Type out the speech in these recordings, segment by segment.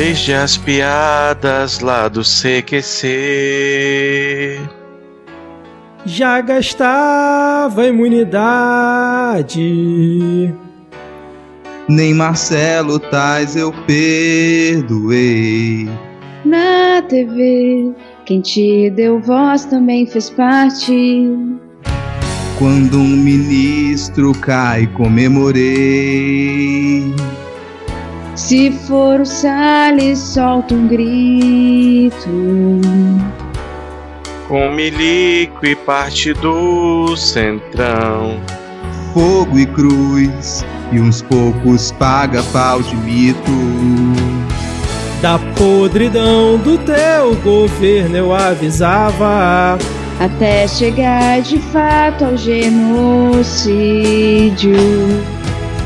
Desde as piadas lá do CQC. Já gastava imunidade. Nem Marcelo Tais eu perdoei. Na TV, quem te deu voz também fez parte. Quando um ministro cai, comemorei. Se for o Salles, solta um grito. Com milico e parte do centrão. Fogo e cruz, e uns poucos paga pau de mito. Da podridão do teu governo eu avisava. Até chegar de fato ao genocídio.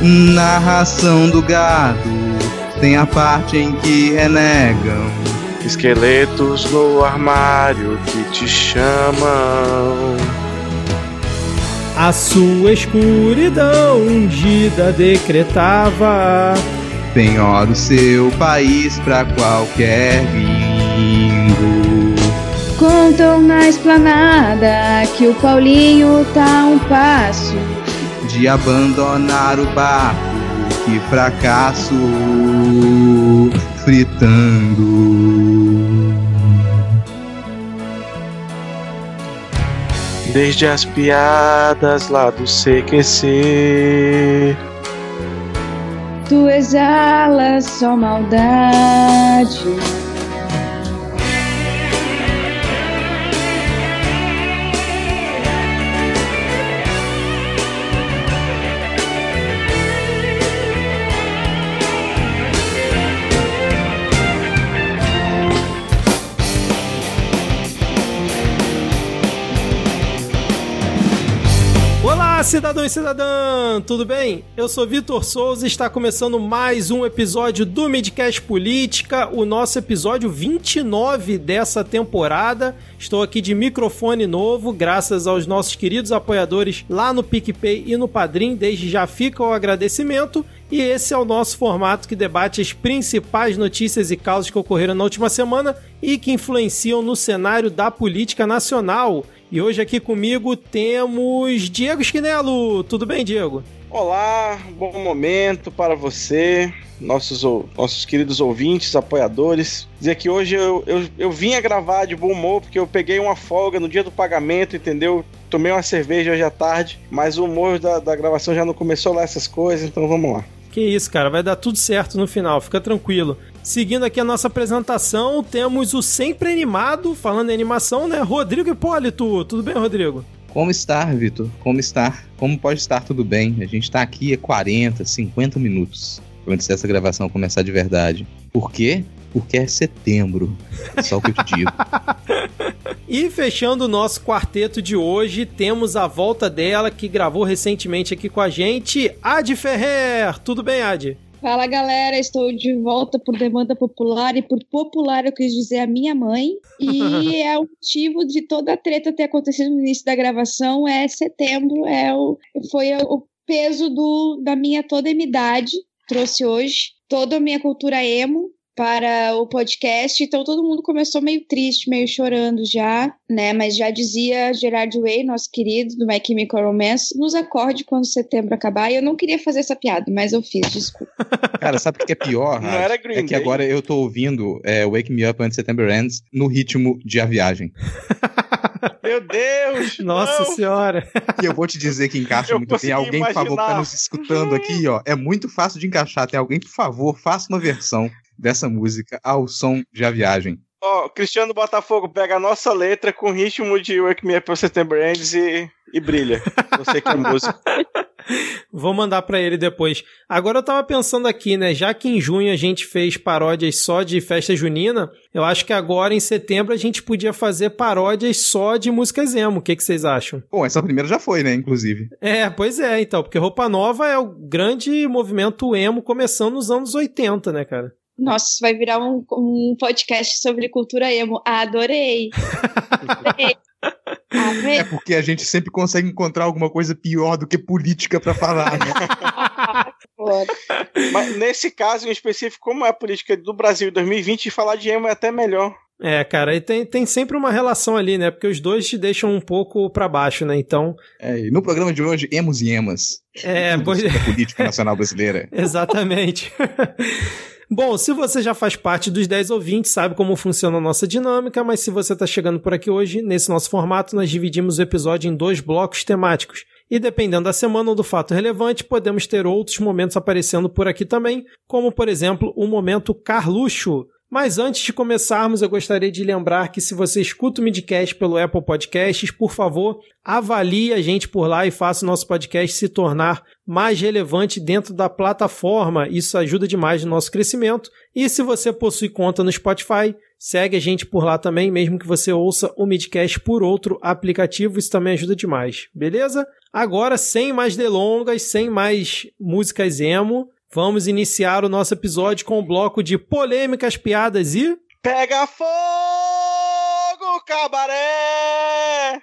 Narração do gado tem a parte em que renegam. Esqueletos no armário que te chamam. A sua escuridão ungida decretava. Penhora o seu país pra qualquer gringo. Contam na esplanada que o Paulinho tá um passo. De abandonar o barco, que fracasso fritando. Desde as piadas lá do CQC. Tu exalas só maldade. Cidadão e cidadã, tudo bem? Eu sou Vitor Souza e está começando mais um episódio do Midcast Política, o nosso episódio 29 dessa temporada. Estou aqui de microfone novo, graças aos nossos queridos apoiadores lá no PicPay e no Padrim. Desde já fica o agradecimento. E esse é o nosso formato que debate as principais notícias e causas que ocorreram na última semana e que influenciam no cenário da política nacional. E hoje aqui comigo temos Diego Esquinelo. Tudo bem, Diego? Olá, bom momento para você, nossos, nossos queridos ouvintes, apoiadores. Dizer que hoje eu, eu, eu vim a gravar de bom humor porque eu peguei uma folga no dia do pagamento, entendeu? Tomei uma cerveja hoje à tarde, mas o humor da, da gravação já não começou lá essas coisas, então vamos lá. Que isso, cara, vai dar tudo certo no final, fica tranquilo. Seguindo aqui a nossa apresentação, temos o sempre animado, falando em animação, né? Rodrigo Hipólito. Tudo bem, Rodrigo? Como estar, Vitor? Como estar? Como pode estar tudo bem? A gente tá aqui há 40, 50 minutos antes dessa gravação começar de verdade. Por quê? Porque é setembro. É só o que eu te digo. E fechando o nosso quarteto de hoje, temos a volta dela, que gravou recentemente aqui com a gente, Ad Ferrer. Tudo bem, Ad? Fala galera, estou de volta por demanda popular e por popular eu quis dizer a minha mãe. E é o motivo de toda a treta ter acontecido no início da gravação. É setembro, é o, foi o peso do, da minha toda idade. Trouxe hoje toda a minha cultura emo para o podcast, então todo mundo começou meio triste, meio chorando já, né? Mas já dizia Gerard Way, nosso querido do My Chemical Romance, nos acorde quando setembro acabar. E eu não queria fazer essa piada, mas eu fiz, desculpa. Cara, sabe o que é pior? Não era Green É que agora eu tô ouvindo é, Wake Me Up When September Ends no ritmo de A Viagem. Meu Deus! Nossa não! senhora. E eu vou te dizer que encaixa Eu muito bem. Alguém, por favor, que tá imaginar. nos escutando aqui, ó. É muito fácil de encaixar. Tem alguém, por favor, faça uma versão dessa música ao som de A Viagem. Ó, Cristiano Botafogo pega a nossa letra com ritmo de Wake Me Up for September Ends e, e brilha. Você que é músico. Vou mandar pra ele depois. Agora eu tava pensando aqui, né? Já que em junho a gente fez paródias só de festa junina, eu acho que agora em setembro a gente podia fazer paródias só de músicas emo. O que, que vocês acham? Bom, essa primeira já foi, né? Inclusive. É, pois é, então, porque Roupa Nova é o grande movimento emo começando nos anos 80, né, cara? Nossa, isso vai virar um, um podcast sobre cultura emo. Adorei. Adorei. Amei. É porque a gente sempre consegue encontrar alguma coisa pior do que política pra falar, né? Mas nesse caso em específico, como é a política do Brasil em 2020, falar de emo é até melhor. É, cara, e tem, tem sempre uma relação ali, né? Porque os dois te deixam um pouco para baixo, né? Então. É, e no programa de hoje, emos e emas. É, pois... Da política nacional brasileira. Exatamente. Bom, se você já faz parte dos 10 ouvintes, sabe como funciona a nossa dinâmica, mas se você está chegando por aqui hoje, nesse nosso formato, nós dividimos o episódio em dois blocos temáticos. E dependendo da semana ou do fato relevante, podemos ter outros momentos aparecendo por aqui também, como por exemplo o momento Carluxo, mas antes de começarmos, eu gostaria de lembrar que se você escuta o Midcast pelo Apple Podcasts, por favor, avalie a gente por lá e faça o nosso podcast se tornar mais relevante dentro da plataforma. Isso ajuda demais no nosso crescimento. E se você possui conta no Spotify, segue a gente por lá também, mesmo que você ouça o Midcast por outro aplicativo, isso também ajuda demais, beleza? Agora, sem mais delongas, sem mais músicas emo, Vamos iniciar o nosso episódio com um bloco de polêmicas, piadas e. Pega fogo, cabaré!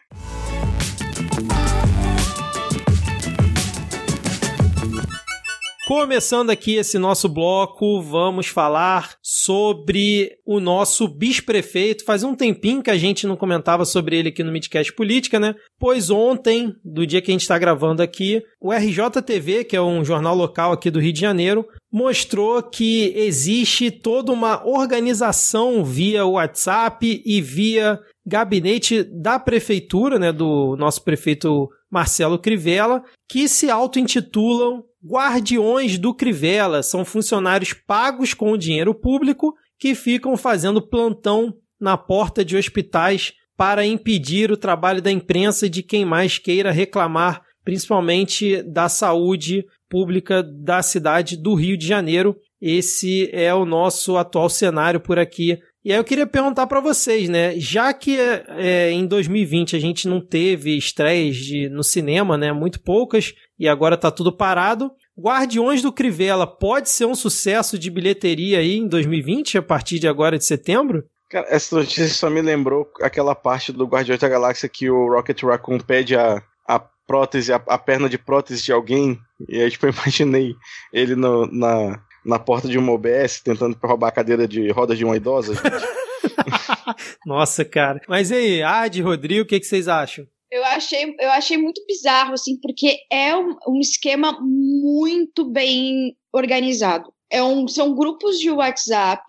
Começando aqui esse nosso bloco, vamos falar sobre o nosso bis-prefeito. Faz um tempinho que a gente não comentava sobre ele aqui no Midcast Política, né? Pois ontem, do dia que a gente está gravando aqui, o RJTV, que é um jornal local aqui do Rio de Janeiro, mostrou que existe toda uma organização via WhatsApp e via gabinete da prefeitura, né, do nosso prefeito Marcelo Crivella, que se auto-intitulam Guardiões do Crivella. São funcionários pagos com o dinheiro público que ficam fazendo plantão na porta de hospitais para impedir o trabalho da imprensa e de quem mais queira reclamar, principalmente da saúde pública da cidade do Rio de Janeiro. Esse é o nosso atual cenário por aqui e aí eu queria perguntar para vocês, né? Já que é, em 2020 a gente não teve estreias de, no cinema, né? Muito poucas, e agora tá tudo parado. Guardiões do Crivella pode ser um sucesso de bilheteria aí em 2020, a partir de agora de setembro? Cara, essa notícia só me lembrou aquela parte do Guardiões da Galáxia que o Rocket Raccoon pede a, a prótese, a, a perna de prótese de alguém. E aí, tipo, eu imaginei ele no, na, na porta de uma OBS tentando roubar a cadeira de rodas de uma idosa. Nossa, cara. Mas e aí, Ad, Rodrigo, o que, que vocês acham? Eu achei, eu achei muito bizarro, assim, porque é um, um esquema muito bem organizado. É um, são grupos de WhatsApp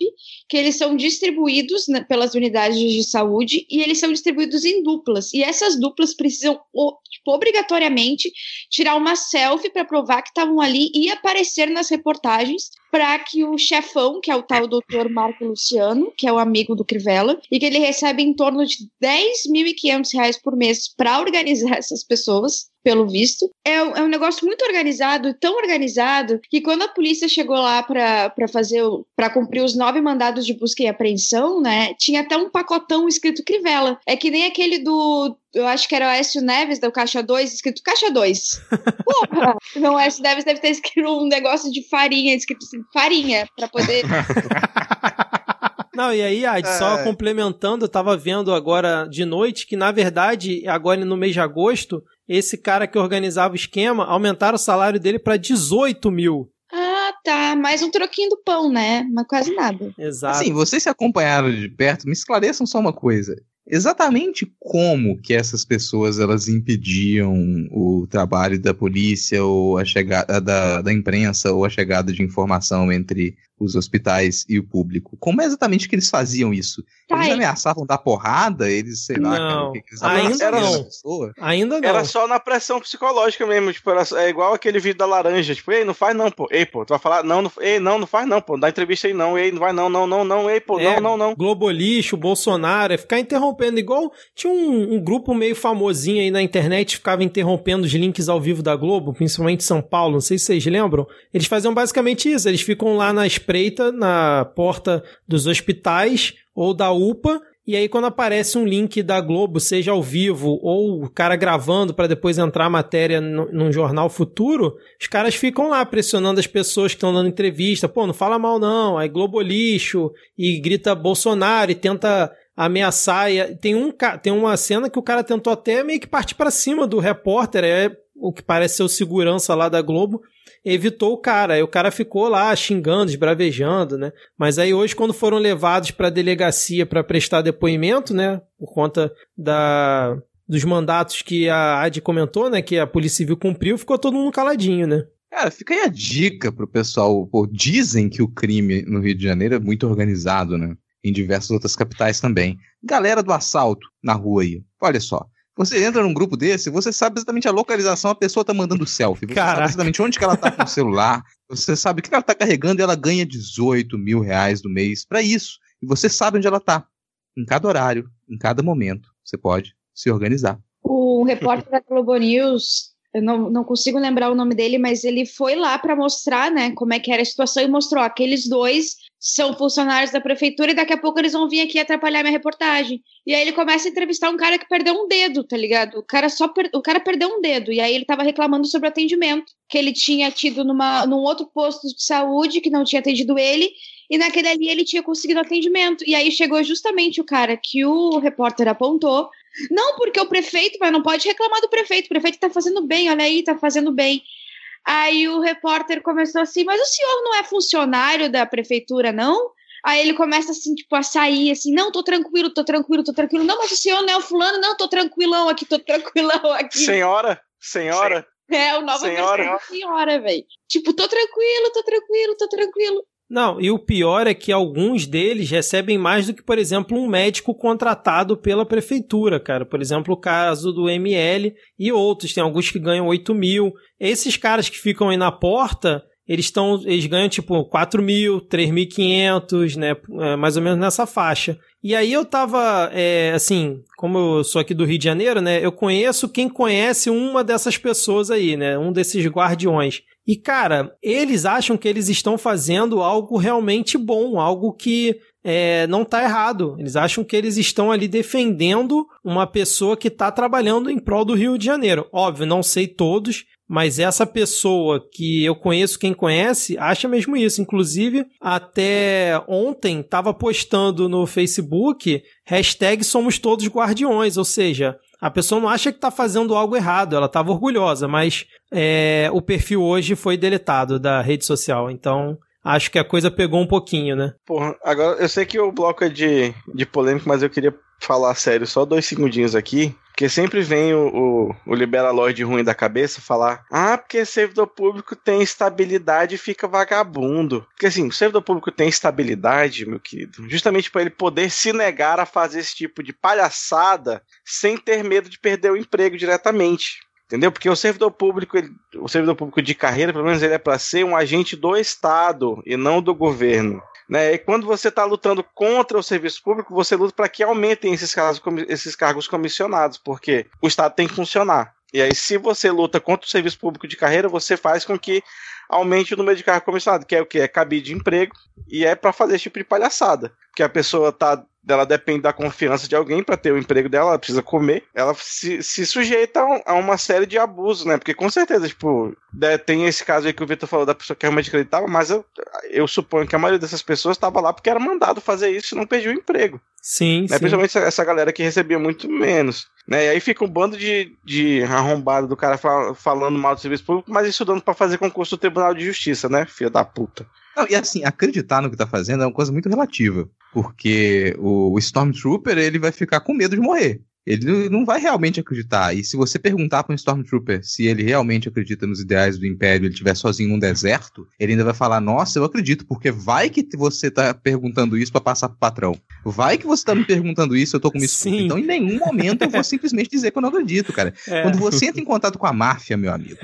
que eles são distribuídos né, pelas unidades de saúde e eles são distribuídos em duplas. E essas duplas precisam tipo, obrigatoriamente tirar uma selfie para provar que estavam ali e aparecer nas reportagens para que o chefão, que é o tal doutor Marco Luciano, que é o amigo do Crivella, e que ele recebe em torno de 10.500 reais por mês para organizar essas pessoas, pelo visto. É, é, um negócio muito organizado, tão organizado, que quando a polícia chegou lá para fazer, para cumprir os nove mandados de busca e apreensão, né, tinha até um pacotão escrito Crivella. É que nem aquele do, eu acho que era o Aécio Neves da Caixa 2, escrito Caixa 2. Porra! Não, o Aécio Neves deve ter escrito um negócio de farinha, escrito assim, farinha, para poder. Não, e aí, Ad, é. só complementando, eu tava vendo agora de noite que, na verdade, agora no mês de agosto, esse cara que organizava o esquema aumentaram o salário dele para 18 mil. Ah, tá. Mais um troquinho do pão, né? Mas quase nada. Exato. Assim, vocês se acompanharam de perto, me esclareçam só uma coisa exatamente como que essas pessoas elas impediam o trabalho da polícia ou a chegada da, da imprensa ou a chegada de informação entre os hospitais e o público. Como é exatamente que eles faziam isso? Tá eles aí. ameaçavam dar porrada? Eles, sei lá, não, que eles ainda não. Ainda não. Era só na pressão psicológica mesmo, tipo, era, é igual aquele vídeo da laranja, tipo, ei, não faz não, pô. Ei, pô, tu vai falar, não, não, ei, não, não faz não, pô. Dá entrevista aí não, ei, não vai não, não, não, não, ei, pô, é, não, não, não. Globo lixo, Bolsonaro, é ficar interrompendo, igual tinha um, um, grupo meio famosinho aí na internet, ficava interrompendo os links ao vivo da Globo, principalmente São Paulo, não sei se vocês lembram. Eles faziam basicamente isso, eles ficam lá na espreita, na porta dos hospitais ou da UPA, e aí, quando aparece um link da Globo, seja ao vivo ou o cara gravando para depois entrar a matéria num jornal futuro, os caras ficam lá pressionando as pessoas que estão dando entrevista. Pô, não fala mal não. Aí Globo lixo e grita Bolsonaro e tenta ameaçar. E tem, um, tem uma cena que o cara tentou até meio que partir para cima do repórter. É o que parece ser o segurança lá da Globo evitou o cara. Aí o cara ficou lá xingando, esbravejando, né? Mas aí hoje, quando foram levados para a delegacia para prestar depoimento, né? Por conta da, dos mandatos que a AD comentou, né? Que a Polícia Civil cumpriu, ficou todo mundo caladinho, né? Cara, fica aí a dica pro pessoal. Pô, dizem que o crime no Rio de Janeiro é muito organizado, né? Em diversas outras capitais também. Galera do assalto na rua aí. Olha só. Você entra num grupo desse, você sabe exatamente a localização, a pessoa tá mandando selfie. Você Caraca. sabe exatamente onde que ela tá com o celular. Você sabe o que ela tá carregando e ela ganha 18 mil reais do mês para isso. E você sabe onde ela tá. Em cada horário, em cada momento. Você pode se organizar. O repórter da Globo News, eu não, não consigo lembrar o nome dele, mas ele foi lá para mostrar, né, como é que era a situação e mostrou aqueles dois são funcionários da prefeitura e daqui a pouco eles vão vir aqui atrapalhar minha reportagem. E aí ele começa a entrevistar um cara que perdeu um dedo, tá ligado? O cara só per... o cara perdeu um dedo e aí ele tava reclamando sobre o atendimento que ele tinha tido numa num outro posto de saúde que não tinha atendido ele e naquele ali ele tinha conseguido atendimento. E aí chegou justamente o cara que o repórter apontou. Não porque o prefeito, mas não pode reclamar do prefeito. O prefeito tá fazendo bem, olha aí, tá fazendo bem. Aí o repórter começou assim, mas o senhor não é funcionário da prefeitura, não? Aí ele começa assim, tipo, a sair, assim, não, tô tranquilo, tô tranquilo, tô tranquilo. Não, mas o senhor não é o fulano, não, tô tranquilão aqui, tô tranquilão aqui. Senhora, senhora. É, o nova Senhora. senhora, velho. Tipo, tô tranquilo, tô tranquilo, tô tranquilo. Não, e o pior é que alguns deles recebem mais do que, por exemplo, um médico contratado pela prefeitura, cara. Por exemplo, o caso do ML e outros. Tem alguns que ganham 8 mil. Esses caras que ficam aí na porta, eles estão. Eles ganham tipo 4 mil, 3.500, né? É, mais ou menos nessa faixa. E aí eu tava, é, assim, como eu sou aqui do Rio de Janeiro, né? Eu conheço quem conhece uma dessas pessoas aí, né? Um desses guardiões. E, cara, eles acham que eles estão fazendo algo realmente bom, algo que é, não tá errado. Eles acham que eles estão ali defendendo uma pessoa que tá trabalhando em prol do Rio de Janeiro. Óbvio, não sei todos, mas essa pessoa que eu conheço, quem conhece, acha mesmo isso. Inclusive, até ontem estava postando no Facebook hashtag somos todos guardiões, ou seja, a pessoa não acha que está fazendo algo errado, ela estava orgulhosa, mas é, o perfil hoje foi deletado da rede social, então acho que a coisa pegou um pouquinho, né? Porra, agora eu sei que o bloco é de, de polêmico, mas eu queria falar sério só dois segundinhos aqui. Porque sempre vem o, o, o ruim da cabeça falar: ah, porque servidor público tem estabilidade e fica vagabundo. Porque assim, o servidor público tem estabilidade, meu querido, justamente para ele poder se negar a fazer esse tipo de palhaçada sem ter medo de perder o emprego diretamente. Entendeu? Porque o servidor público, ele, o servidor público de carreira, pelo menos ele é para ser um agente do Estado e não do governo. Né? E quando você está lutando contra o serviço público, você luta para que aumentem esses cargos, esses cargos comissionados, porque o Estado tem que funcionar. E aí, se você luta contra o serviço público de carreira, você faz com que aumente o número de cargos comissionados, que é o que? É cabide de emprego, e é para fazer esse tipo de palhaçada. Porque a pessoa tá ela depende da confiança de alguém para ter o emprego dela, ela precisa comer, ela se, se sujeita a, uma série de abusos, né? Porque com certeza, tipo, tem esse caso aí que o Vitor falou da pessoa que realmente acreditava, mas eu, eu suponho que a maioria dessas pessoas estava lá porque era mandado fazer isso e não perdia o emprego. Sim, né? sim. Principalmente essa, essa galera que recebia muito menos. Né? E aí fica um bando de, de arrombado do cara fal falando mal do serviço público, mas estudando para fazer concurso do Tribunal de Justiça, né? Filha da puta. Não, e assim, acreditar no que tá fazendo é uma coisa muito relativa. Porque o, Stormtrooper, ele vai ficar com medo de morrer. Ele não vai realmente acreditar. E se você perguntar para um Stormtrooper se ele realmente acredita nos ideais do Império, ele estiver sozinho num deserto, ele ainda vai falar: Nossa, eu acredito, porque vai que você tá perguntando isso para passar pro patrão. Vai que você tá me perguntando isso, eu tô com isso. Sim. Então, em nenhum momento eu vou simplesmente dizer que eu não acredito, cara. É. Quando você entra em contato com a máfia, meu amigo,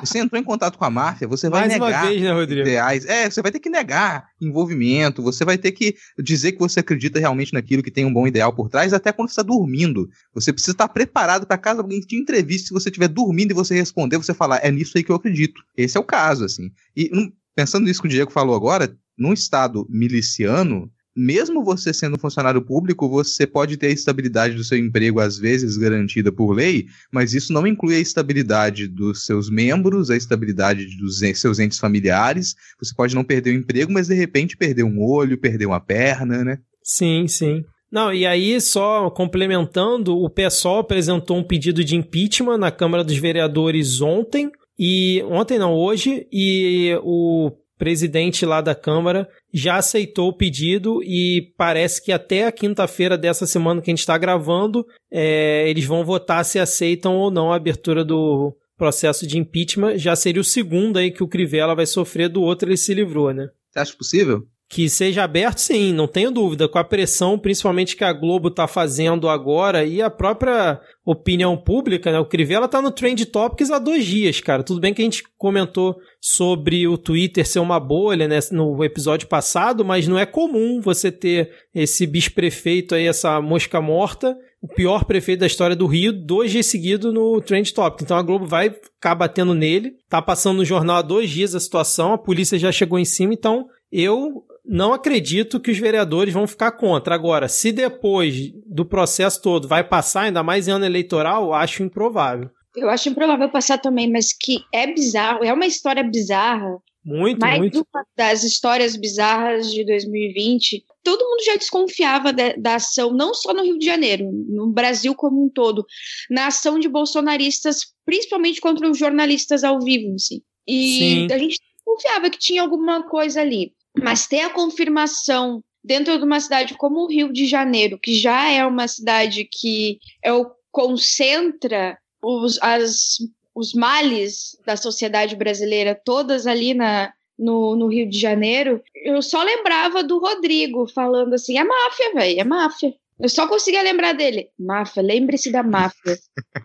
você entrou em contato com a máfia, você vai Mais negar vez, né, ideais. É, você vai ter que negar envolvimento, você vai ter que dizer que você acredita realmente naquilo, que tem um bom ideal por trás, até quando você está dormindo. Você precisa estar preparado para caso alguém te entreviste, se você estiver dormindo e você responder, você falar, é nisso aí que eu acredito. Esse é o caso, assim. E pensando nisso que o Diego falou agora, num estado miliciano, mesmo você sendo um funcionário público, você pode ter a estabilidade do seu emprego, às vezes garantida por lei, mas isso não inclui a estabilidade dos seus membros, a estabilidade dos seus entes familiares. Você pode não perder o emprego, mas de repente perder um olho, perder uma perna, né? Sim, sim. Não, e aí, só complementando, o PSOL apresentou um pedido de impeachment na Câmara dos Vereadores ontem. e ontem não, hoje, e o presidente lá da Câmara já aceitou o pedido e parece que até a quinta-feira dessa semana que a gente está gravando, é, eles vão votar se aceitam ou não a abertura do processo de impeachment. Já seria o segundo aí que o Crivella vai sofrer, do outro ele se livrou, né? Você acha possível? Que seja aberto, sim, não tenho dúvida. Com a pressão, principalmente que a Globo está fazendo agora e a própria opinião pública, né? O Crivella tá no Trend Topics há dois dias, cara. Tudo bem que a gente comentou sobre o Twitter ser uma bolha, né? No episódio passado, mas não é comum você ter esse bicho-prefeito aí, essa mosca morta, o pior prefeito da história do Rio, dois dias seguidos no Trend Topics. Então a Globo vai ficar batendo nele. Tá passando no jornal há dois dias a situação, a polícia já chegou em cima, então eu não acredito que os vereadores vão ficar contra. Agora, se depois do processo todo vai passar, ainda mais em ano eleitoral, acho improvável. Eu acho improvável passar também, mas que é bizarro, é uma história bizarra. Muito, muito. uma das histórias bizarras de 2020. Todo mundo já desconfiava da, da ação, não só no Rio de Janeiro, no Brasil como um todo, na ação de bolsonaristas, principalmente contra os jornalistas ao vivo, assim. E Sim. a gente confiava que tinha alguma coisa ali. Mas ter a confirmação dentro de uma cidade como o Rio de Janeiro, que já é uma cidade que é o, concentra os, as, os males da sociedade brasileira todas ali na, no, no Rio de Janeiro, eu só lembrava do Rodrigo falando assim: é máfia, velho, é máfia. Eu só conseguia lembrar dele. Máfia, lembre-se da máfia.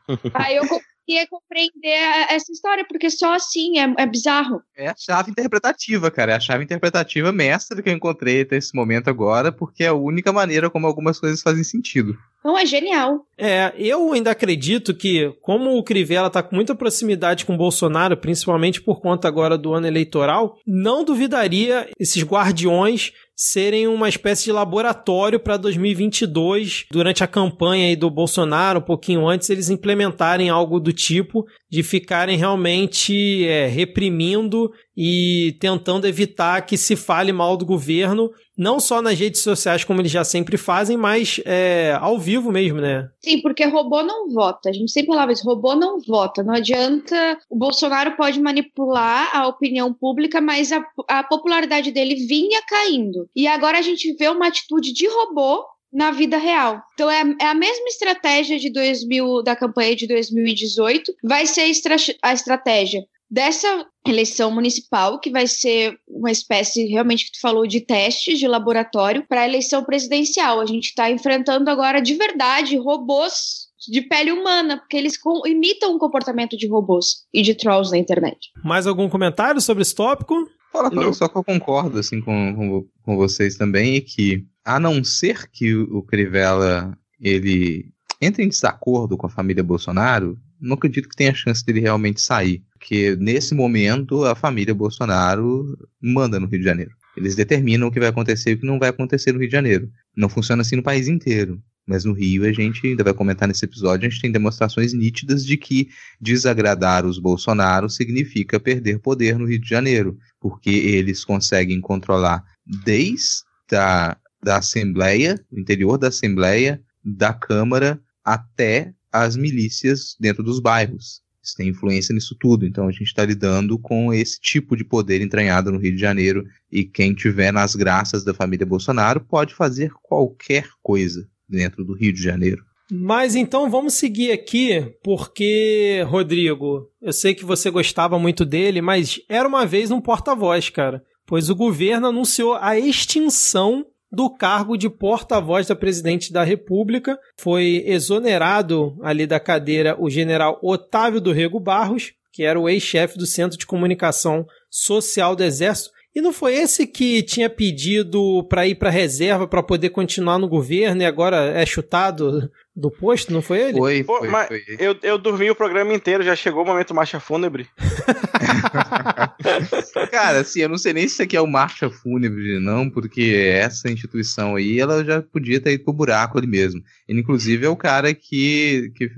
Aí eu conseguia compreender essa história, porque só assim é, é bizarro. É a chave interpretativa, cara. É a chave interpretativa mestra que eu encontrei até esse momento agora, porque é a única maneira como algumas coisas fazem sentido. Então é genial. É, eu ainda acredito que, como o Crivella tá com muita proximidade com o Bolsonaro, principalmente por conta agora do ano eleitoral, não duvidaria esses guardiões serem uma espécie de laboratório para 2022, durante a campanha aí do Bolsonaro, um pouquinho antes, eles implementarem algo do tipo de ficarem realmente é, reprimindo e tentando evitar que se fale mal do governo, não só nas redes sociais como eles já sempre fazem, mas é, ao vivo mesmo, né? Sim, porque robô não vota. A gente sempre falava isso, robô não vota. Não adianta. O Bolsonaro pode manipular a opinião pública, mas a, a popularidade dele vinha caindo. E agora a gente vê uma atitude de robô na vida real. Então é, é a mesma estratégia de 2000 da campanha de 2018, vai ser a, estra a estratégia dessa eleição municipal, que vai ser uma espécie, realmente, que tu falou, de teste de laboratório para a eleição presidencial. A gente está enfrentando agora, de verdade, robôs de pele humana, porque eles imitam o comportamento de robôs e de trolls na internet. Mais algum comentário sobre esse tópico? Fala, Não. só que eu concordo assim com, com, com vocês também e que a não ser que o o Crivella ele entre em desacordo com a família Bolsonaro, não acredito que tenha chance dele realmente sair, porque nesse momento a família Bolsonaro manda no Rio de Janeiro. Eles determinam o que vai acontecer e o que não vai acontecer no Rio de Janeiro. Não funciona assim no país inteiro. Mas no Rio a gente ainda vai comentar nesse episódio, a gente tem demonstrações nítidas de que desagradar os Bolsonaro significa perder poder no Rio de Janeiro porque eles conseguem controlar desde a da Assembleia, o interior da Assembleia, da Câmara, até as milícias dentro dos bairros. Eles têm influência nisso tudo, então a gente está lidando com esse tipo de poder entranhado no Rio de Janeiro e quem tiver nas graças da família Bolsonaro pode fazer qualquer coisa dentro do Rio de Janeiro. Mas então vamos seguir aqui, porque, Rodrigo, eu sei que você gostava muito dele, mas era uma vez um porta-voz, cara. Pois o governo anunciou a extinção do cargo de porta-voz da presidente da República. Foi exonerado ali da cadeira o general Otávio do Rego Barros, que era o ex-chefe do Centro de Comunicação Social do Exército. E não foi esse que tinha pedido para ir para reserva para poder continuar no governo e agora é chutado do posto, não foi ele? Foi, Pô, foi, mas foi. Eu, eu dormi o programa inteiro, já chegou o momento marcha fúnebre. Cara, assim, eu não sei nem se isso aqui é o marcha fúnebre, não, porque essa instituição aí, ela já podia ter ido pro buraco ali mesmo. Ele, inclusive, é o cara que, que,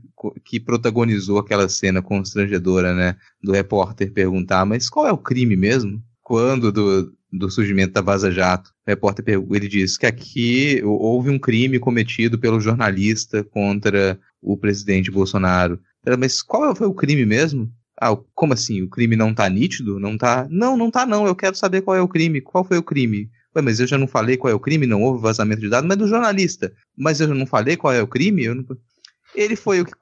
que protagonizou aquela cena constrangedora, né, do repórter perguntar, mas qual é o crime mesmo? Quando do, do surgimento da Vaza Jato, o repórter ele diz que aqui houve um crime cometido pelo jornalista contra o presidente Bolsonaro. Mas qual foi o crime mesmo? Ah, como assim? O crime não tá nítido? Não tá. Não, não tá não. Eu quero saber qual é o crime. Qual foi o crime? Ué, mas eu já não falei qual é o crime, não houve vazamento de dados, mas do jornalista. Mas eu já não falei qual é o crime? Não... Ele foi o que,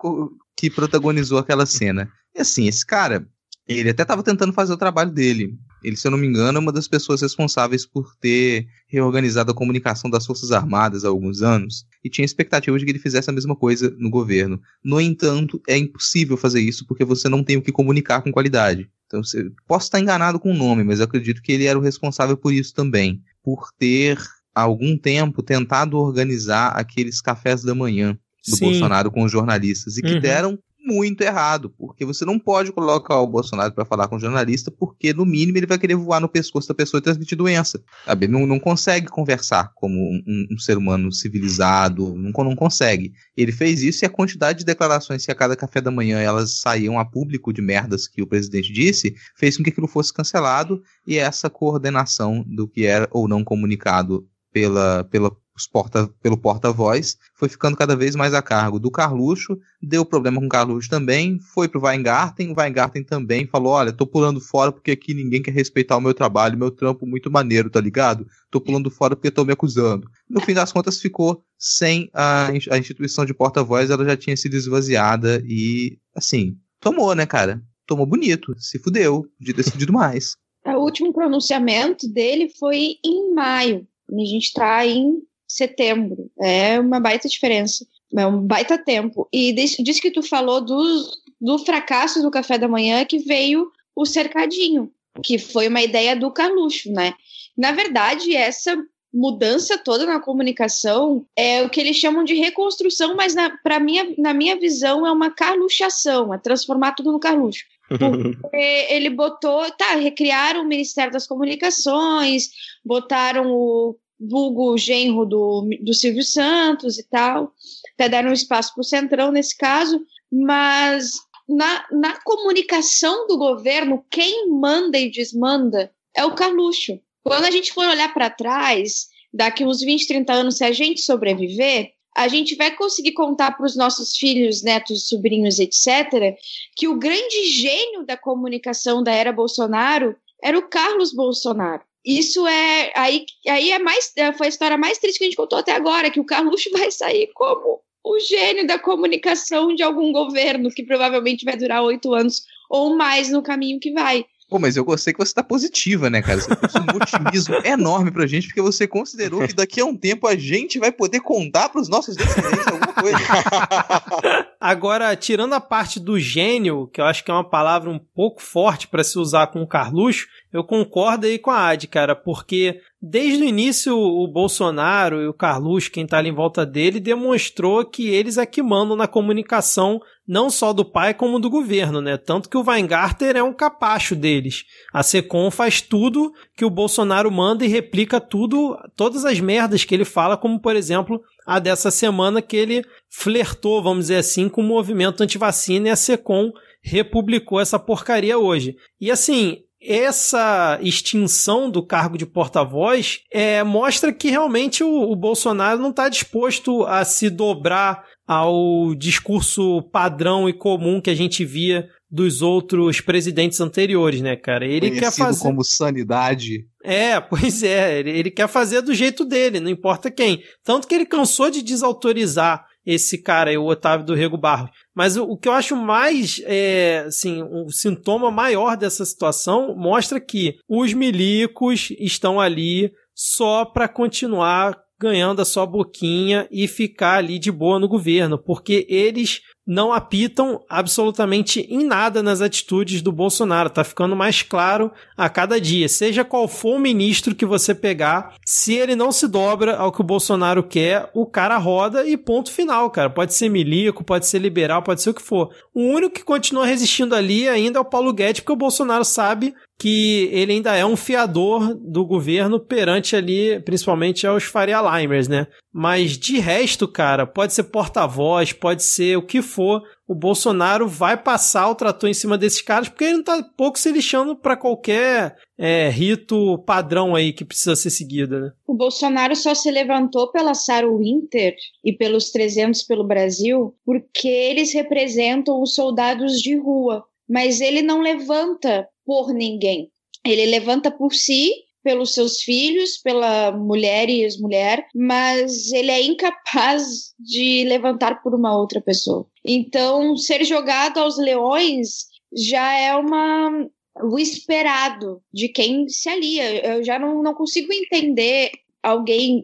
que protagonizou aquela cena. E assim, esse cara, ele até estava tentando fazer o trabalho dele. Ele, se eu não me engano, é uma das pessoas responsáveis por ter reorganizado a comunicação das Forças Armadas há alguns anos e tinha expectativa de que ele fizesse a mesma coisa no governo. No entanto, é impossível fazer isso porque você não tem o que comunicar com qualidade. Então, você, posso estar enganado com o nome, mas eu acredito que ele era o responsável por isso também, por ter há algum tempo tentado organizar aqueles cafés da manhã do Sim. Bolsonaro com os jornalistas e que uhum. deram muito errado, porque você não pode colocar o Bolsonaro para falar com o jornalista, porque no mínimo ele vai querer voar no pescoço da pessoa e transmitir doença. Sabe? Não, não consegue conversar como um, um ser humano civilizado, não, não consegue. Ele fez isso e a quantidade de declarações que a cada café da manhã elas saíam a público de merdas que o presidente disse, fez com que aquilo fosse cancelado e essa coordenação do que era ou não comunicado pela, pela porta, pelo porta-voz, foi ficando cada vez mais a cargo do Carluxo, deu problema com o Carluxo também, foi pro Weingarten, o Weingarten também falou, olha, tô pulando fora porque aqui ninguém quer respeitar o meu trabalho, meu trampo muito maneiro, tá ligado? Tô pulando fora porque tô me acusando. No fim das contas ficou sem a, a instituição de porta-voz, ela já tinha sido esvaziada e, assim, tomou, né, cara? Tomou bonito, se fudeu, ter decidido mais. O último pronunciamento dele foi em maio. A gente está em setembro. É uma baita diferença. É um baita tempo. E disso que tu falou do, do fracasso do café da manhã que veio o cercadinho, que foi uma ideia do Carluxo, né? Na verdade, essa mudança toda na comunicação é o que eles chamam de reconstrução, mas na, pra minha, na minha visão é uma carluxação, é transformar tudo no Carluxo. Porque ele botou, tá, recriaram o Ministério das Comunicações, botaram o vulgo genro do, do Silvio Santos e tal, até deram espaço para o Centrão nesse caso, mas na, na comunicação do governo, quem manda e desmanda é o Carluxo. Quando a gente for olhar para trás, daqui uns 20, 30 anos, se a gente sobreviver, a gente vai conseguir contar para os nossos filhos, netos, sobrinhos, etc., que o grande gênio da comunicação da era Bolsonaro era o Carlos Bolsonaro isso é aí, aí é mais foi a história mais triste que a gente contou até agora, que o Carluxo vai sair como o gênio da comunicação de algum governo que provavelmente vai durar oito anos ou mais no caminho que vai. Pô, mas eu gostei que você tá positiva, né, cara? Você trouxe um otimismo enorme pra gente, porque você considerou que daqui a um tempo a gente vai poder contar pros nossos descendentes alguma coisa. Agora, tirando a parte do gênio, que eu acho que é uma palavra um pouco forte para se usar com o Carluxo, eu concordo aí com a Ad, cara, porque desde o início o Bolsonaro e o Carluxo, quem tá ali em volta dele, demonstrou que eles é que mandam na comunicação não só do pai como do governo, né? Tanto que o Weingarten é um capacho deles. A Secom faz tudo que o Bolsonaro manda e replica tudo, todas as merdas que ele fala, como por exemplo a dessa semana que ele flertou, vamos dizer assim, com o movimento antivacina e a Secom republicou essa porcaria hoje. E assim, essa extinção do cargo de porta-voz é, mostra que realmente o, o Bolsonaro não está disposto a se dobrar ao discurso padrão e comum que a gente via dos outros presidentes anteriores, né, cara? Ele Conhecido quer fazer como sanidade. É, pois é, ele, ele quer fazer do jeito dele, não importa quem. Tanto que ele cansou de desautorizar esse cara o Otávio do Rego Barros. Mas o, o que eu acho mais, é, assim, um sintoma maior dessa situação mostra que os milicos estão ali só para continuar ganhando a sua boquinha e ficar ali de boa no governo, porque eles não apitam absolutamente em nada nas atitudes do Bolsonaro. Tá ficando mais claro a cada dia. Seja qual for o ministro que você pegar, se ele não se dobra ao que o Bolsonaro quer, o cara roda e ponto final, cara. Pode ser milico, pode ser liberal, pode ser o que for. O único que continua resistindo ali ainda é o Paulo Guedes, porque o Bolsonaro sabe que ele ainda é um fiador do governo perante ali, principalmente aos Faria Limers, né? Mas de resto, cara, pode ser porta-voz, pode ser o que for, o Bolsonaro vai passar o trator em cima desses caras porque ele não tá pouco se lixando para qualquer é, rito padrão aí que precisa ser seguido, né? O Bolsonaro só se levantou pela Sarah Winter e pelos 300 pelo Brasil porque eles representam os soldados de rua mas ele não levanta por ninguém. Ele levanta por si, pelos seus filhos, pela mulher e ex-mulher, mas ele é incapaz de levantar por uma outra pessoa. Então, ser jogado aos leões já é uma o esperado de quem se alia. Eu já não, não consigo entender alguém,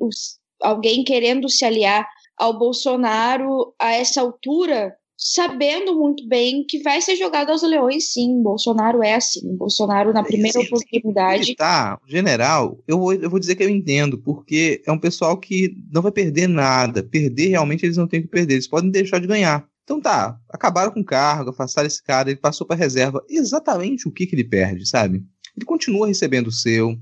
alguém querendo se aliar ao Bolsonaro a essa altura, sabendo muito bem que vai ser jogado aos leões, sim. Bolsonaro é assim. Bolsonaro, na primeira oportunidade. Tá, general, eu vou, eu vou dizer que eu entendo, porque é um pessoal que não vai perder nada. Perder, realmente, eles não têm que perder. Eles podem deixar de ganhar. Então tá, acabaram com o cargo, afastaram esse cara, ele passou para reserva. Exatamente o que, que ele perde, sabe? Ele continua recebendo o seu,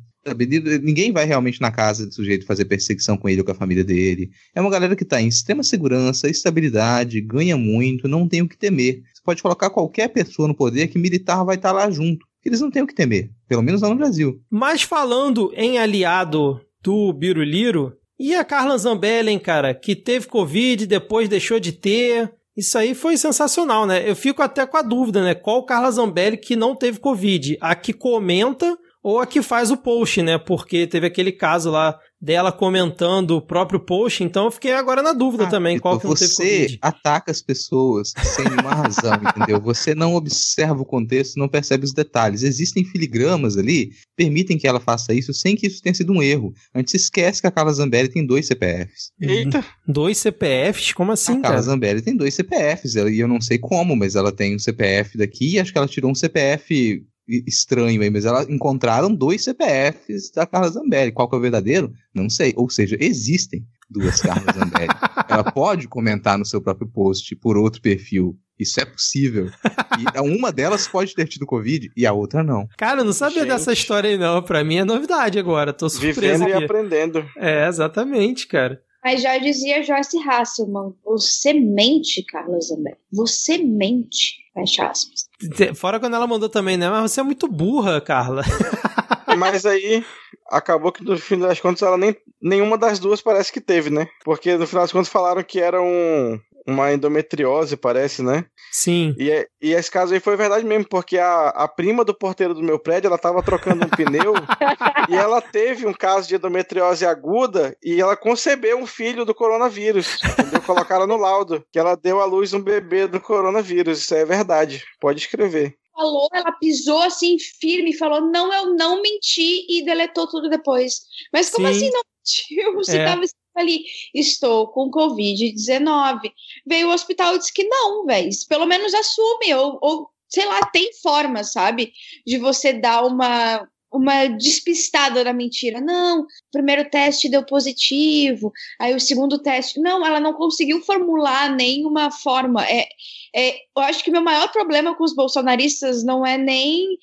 Ninguém vai realmente na casa desse sujeito fazer perseguição com ele ou com a família dele. É uma galera que está em extrema segurança, estabilidade, ganha muito, não tem o que temer. Você pode colocar qualquer pessoa no poder que militar vai estar tá lá junto. Eles não têm o que temer, pelo menos não no Brasil. Mas falando em aliado do Biruliro, e a Carla Zambelli, hein, cara, que teve Covid, depois deixou de ter. Isso aí foi sensacional, né? Eu fico até com a dúvida, né? Qual Carla Zambelli que não teve Covid? A que comenta ou a que faz o post, né? Porque teve aquele caso lá dela comentando o próprio post, então eu fiquei agora na dúvida ah, também qual que não teve Você ataca as pessoas sem nenhuma razão, entendeu? Você não observa o contexto, não percebe os detalhes. Existem filigramas ali, permitem que ela faça isso sem que isso tenha sido um erro. A gente se esquece que a Carla Zambelli tem dois CPFs. Eita! Dois CPFs? Como assim, a cara? A Carla Zambelli tem dois CPFs, e eu não sei como, mas ela tem um CPF daqui e acho que ela tirou um CPF estranho aí, mas ela encontraram dois CPFs da Carla Zambelli. Qual que é o verdadeiro? Não sei. Ou seja, existem duas Carla Zambelli. ela pode comentar no seu próprio post por outro perfil. Isso é possível. E uma delas pode ter tido Covid e a outra não. Cara, eu não sabia Gente. dessa história aí, não. Pra mim é novidade agora. Tô surpreso. Vivendo aqui. e aprendendo. É, exatamente, cara. Mas já dizia Joyce Hasselman, você mente, Carla Zambelli. Você mente. Fecha aspas. Fora quando ela mandou também, né? Mas você é muito burra, Carla. Mas aí acabou que no fim das contas ela nem nenhuma das duas parece que teve, né? Porque no final das contas falaram que era um uma endometriose, parece, né? Sim. E, é, e esse caso aí foi verdade mesmo, porque a, a prima do porteiro do meu prédio, ela tava trocando um pneu e ela teve um caso de endometriose aguda e ela concebeu um filho do coronavírus. Entendeu? Colocaram no laudo que ela deu à luz um bebê do coronavírus. Isso é verdade. Pode escrever falou, ela pisou assim firme, falou: não, eu não menti e deletou tudo depois. Mas como Sim. assim não mentiu? Você estava é ali, estou com Covid-19. Veio o hospital e disse que não, velho. Pelo menos assume, ou, ou sei lá, tem forma, sabe? De você dar uma, uma despistada da mentira. Não, o primeiro teste deu positivo, aí o segundo teste. Não, ela não conseguiu formular nenhuma forma. É, é, eu acho que meu maior problema com os bolsonaristas não é nem.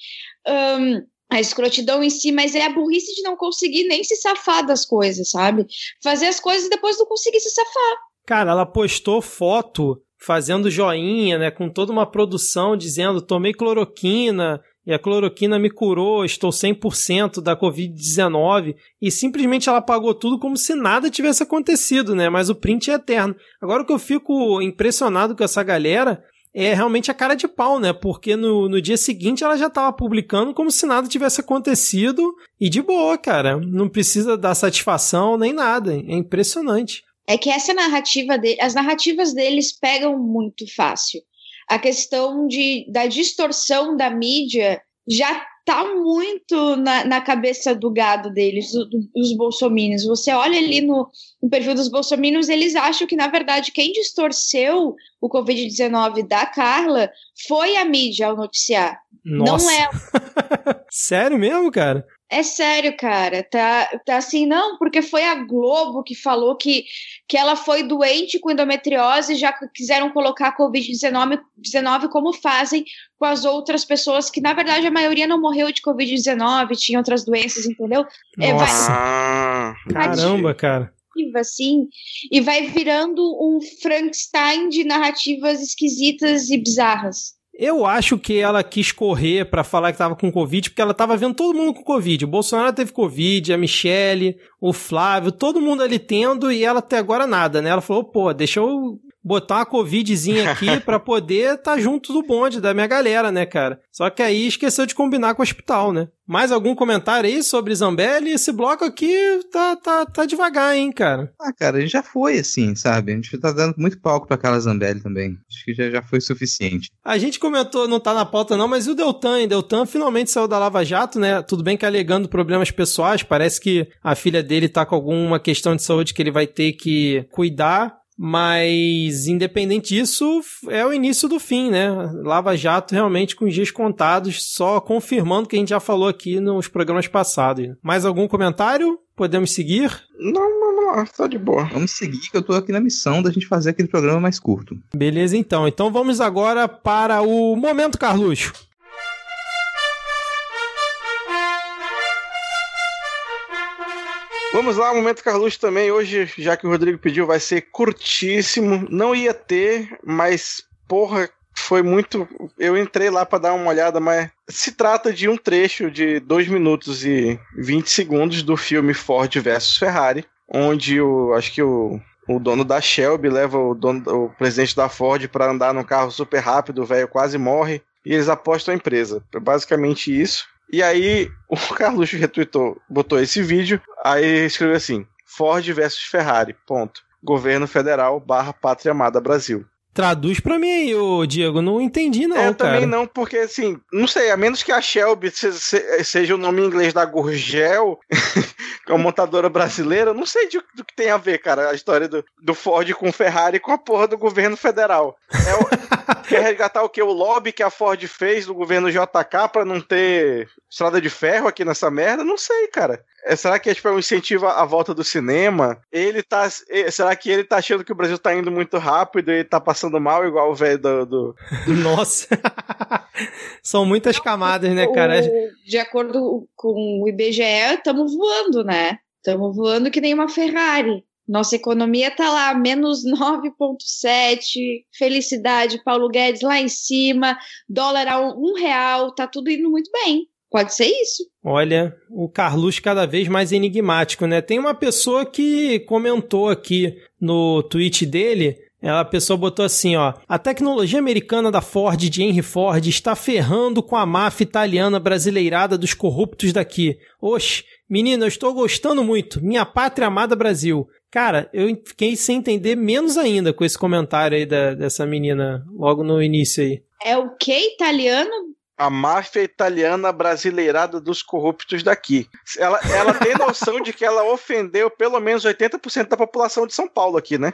Um, a escrotidão em si, mas é a burrice de não conseguir nem se safar das coisas, sabe? Fazer as coisas e depois não conseguir se safar. Cara, ela postou foto fazendo joinha, né, com toda uma produção dizendo tomei cloroquina e a cloroquina me curou, estou 100% da COVID-19 e simplesmente ela pagou tudo como se nada tivesse acontecido, né? Mas o print é eterno. Agora o que eu fico impressionado com essa galera é realmente a cara de pau, né? Porque no, no dia seguinte ela já estava publicando como se nada tivesse acontecido e de boa, cara. Não precisa dar satisfação nem nada. É impressionante. É que essa narrativa dele, as narrativas deles pegam muito fácil. A questão de, da distorção da mídia já tá muito na, na cabeça do gado deles, do, do, dos bolsominions. Você olha ali no, no, perfil dos bolsominions, eles acham que, na verdade, quem distorceu o Covid-19 da Carla foi a mídia ao noticiar. Nossa. Não é. Sério mesmo, cara? É sério, cara. Tá, tá assim, não, porque foi a Globo que falou que, que ela foi doente com endometriose, já quiseram colocar a Covid-19 como fazem com as outras pessoas, que na verdade a maioria não morreu de Covid-19, tinha outras doenças, entendeu? Nossa. É, vai... Caramba, cara assim, e vai virando um Frankenstein de narrativas esquisitas e bizarras. Eu acho que ela quis correr para falar que tava com Covid, porque ela tava vendo todo mundo com Covid. O Bolsonaro teve Covid, a Michelle, o Flávio, todo mundo ali tendo, e ela até agora nada, né? Ela falou, pô, deixa eu botar uma covidzinha aqui pra poder estar tá junto do bonde da minha galera, né, cara? Só que aí esqueceu de combinar com o hospital, né? Mais algum comentário aí sobre Zambelli? Esse bloco aqui tá, tá, tá devagar, hein, cara? Ah, cara, a gente já foi assim, sabe? A gente tá dando muito palco pra aquela Zambelli também. Acho que já, já foi suficiente. A gente comentou, não tá na pauta não, mas e o Deltan? O Deltan finalmente saiu da Lava Jato, né? Tudo bem que alegando problemas pessoais, parece que a filha dele tá com alguma questão de saúde que ele vai ter que cuidar. Mas, independente disso, é o início do fim, né? Lava Jato realmente com dias contados, só confirmando o que a gente já falou aqui nos programas passados. Mais algum comentário? Podemos seguir? Não, não, não, tá de boa. Vamos seguir, que eu tô aqui na missão da gente fazer aquele programa mais curto. Beleza, então. Então vamos agora para o Momento Carluxo. Vamos lá, momento Carluxo também. Hoje, já que o Rodrigo pediu, vai ser curtíssimo. Não ia ter, mas porra, foi muito. Eu entrei lá para dar uma olhada, mas se trata de um trecho de 2 minutos e 20 segundos do filme Ford versus Ferrari, onde o acho que o, o dono da Shelby leva o, dono, o presidente da Ford para andar num carro super rápido, o velho quase morre e eles apostam a empresa. É basicamente isso. E aí o Carlos retweetou, botou esse vídeo, aí escreveu assim: Ford versus Ferrari, ponto. Governo Federal barra Pátria Amada Brasil. Traduz pra mim aí, ô Diego. Não entendi, não. É, eu cara. também não, porque assim, não sei, a menos que a Shelby seja o nome em inglês da Gurgel, que é uma montadora brasileira, não sei do, do, que tem a ver, cara, a história do, do Ford com Ferrari com a porra do governo federal. É o, quer resgatar o que? O lobby que a Ford fez do governo JK pra não ter estrada de ferro aqui nessa merda? Não sei, cara. É, será que é tipo, um incentivo à volta do cinema? Ele tá. Será que ele tá achando que o Brasil tá indo muito rápido e tá passando mal, igual o velho do, do. Nossa! São muitas camadas, né, cara? O, de acordo com o IBGE, estamos voando, né? Estamos voando que nem uma Ferrari. Nossa economia tá lá, menos 9,7. Felicidade, Paulo Guedes lá em cima. Dólar a um, um real. Tá tudo indo muito bem. Pode ser isso. Olha, o Carlos cada vez mais enigmático, né? Tem uma pessoa que comentou aqui no tweet dele. A pessoa botou assim, ó: "A tecnologia americana da Ford de Henry Ford está ferrando com a máfia italiana brasileirada dos corruptos daqui. Oxe, menina, eu estou gostando muito. Minha pátria amada Brasil. Cara, eu fiquei sem entender menos ainda com esse comentário aí da, dessa menina logo no início aí. É o que italiano a máfia italiana brasileirada dos corruptos daqui. Ela, ela tem noção de que ela ofendeu pelo menos 80% da população de São Paulo aqui, né?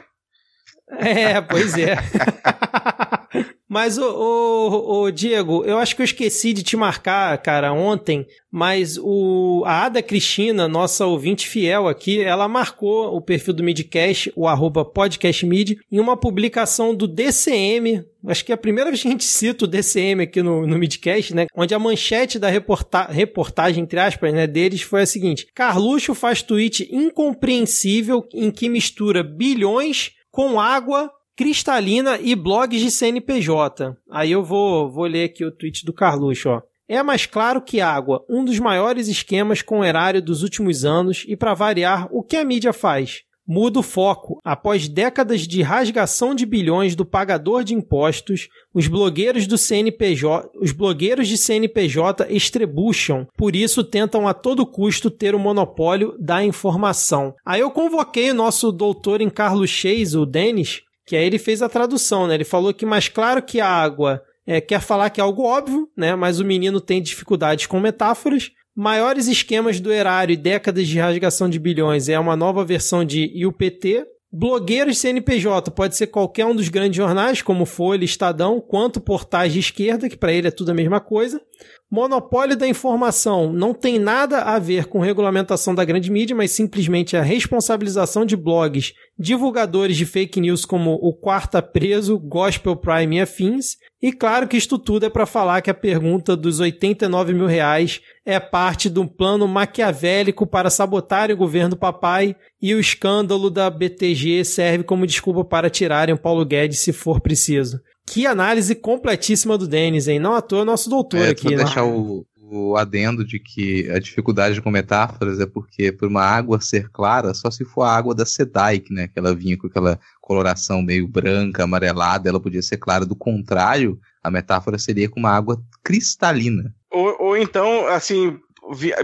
É, pois é. Mas, o, o, o, Diego, eu acho que eu esqueci de te marcar, cara, ontem, mas o, a Ada Cristina, nossa ouvinte fiel aqui, ela marcou o perfil do Midcast, o arroba podcastmid, em uma publicação do DCM, acho que é a primeira vez que a gente cita o DCM aqui no, no Midcast, né? Onde a manchete da reporta reportagem, entre aspas, né, deles foi a seguinte: Carluxo faz tweet incompreensível em que mistura bilhões com água cristalina e blogs de CNPJ. Aí eu vou, vou ler aqui o tweet do Carluxo, ó. É mais claro que água, um dos maiores esquemas com erário dos últimos anos e para variar, o que a mídia faz? Muda o foco. Após décadas de rasgação de bilhões do pagador de impostos, os blogueiros do CNPJ, os blogueiros de CNPJ estrebucham, por isso tentam a todo custo ter o monopólio da informação. Aí eu convoquei o nosso doutor em Carlos Cheis, o Denis, que aí ele fez a tradução, né? Ele falou que mais claro que a água é, quer falar que é algo óbvio, né? Mas o menino tem dificuldades com metáforas. Maiores esquemas do erário e décadas de rasgação de bilhões é uma nova versão de IUPT. Blogueiros CNPJ pode ser qualquer um dos grandes jornais, como Folha, Estadão, quanto portais de esquerda, que para ele é tudo a mesma coisa. Monopólio da informação não tem nada a ver com regulamentação da grande mídia, mas simplesmente a responsabilização de blogs, divulgadores de fake news como o Quarta Preso, Gospel Prime e afins. E claro que isto tudo é para falar que a pergunta dos 89 mil reais é parte de um plano maquiavélico para sabotar o governo papai e o escândalo da BTG serve como desculpa para tirarem o Paulo Guedes se for preciso. Que análise completíssima do Denis, hein? Não à toa nosso doutor é, aqui, vou né? deixar o, o adendo de que a dificuldade com metáforas é porque por uma água ser clara, só se for a água da Sedaic, né? Que ela vinha com aquela coloração meio branca, amarelada, ela podia ser clara. Do contrário, a metáfora seria com uma água cristalina. Ou, ou então, assim,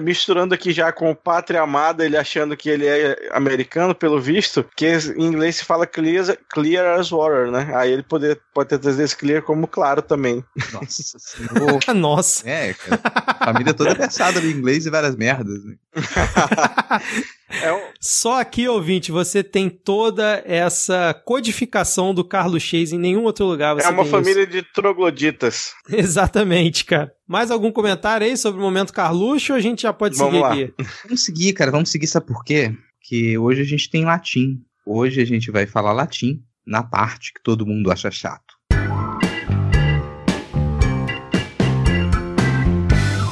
misturando aqui já com o Pátria Amada, ele achando que ele é americano, pelo visto, que em inglês se fala clear, clear as water, né? Aí ele pode, pode ter trazido esse clear como claro também. Nossa Nossa. É, cara. A família toda é versada no inglês e várias merdas, né? É um... Só aqui, ouvinte, você tem toda essa codificação do Carlos Chase em nenhum outro lugar. é uma família isso. de trogloditas. Exatamente, cara. Mais algum comentário aí sobre o momento Carluxo ou a gente já pode vamos seguir lá. aqui? Vamos seguir, cara. Vamos seguir, sabe por quê? Que hoje a gente tem latim. Hoje a gente vai falar latim na parte que todo mundo acha chato.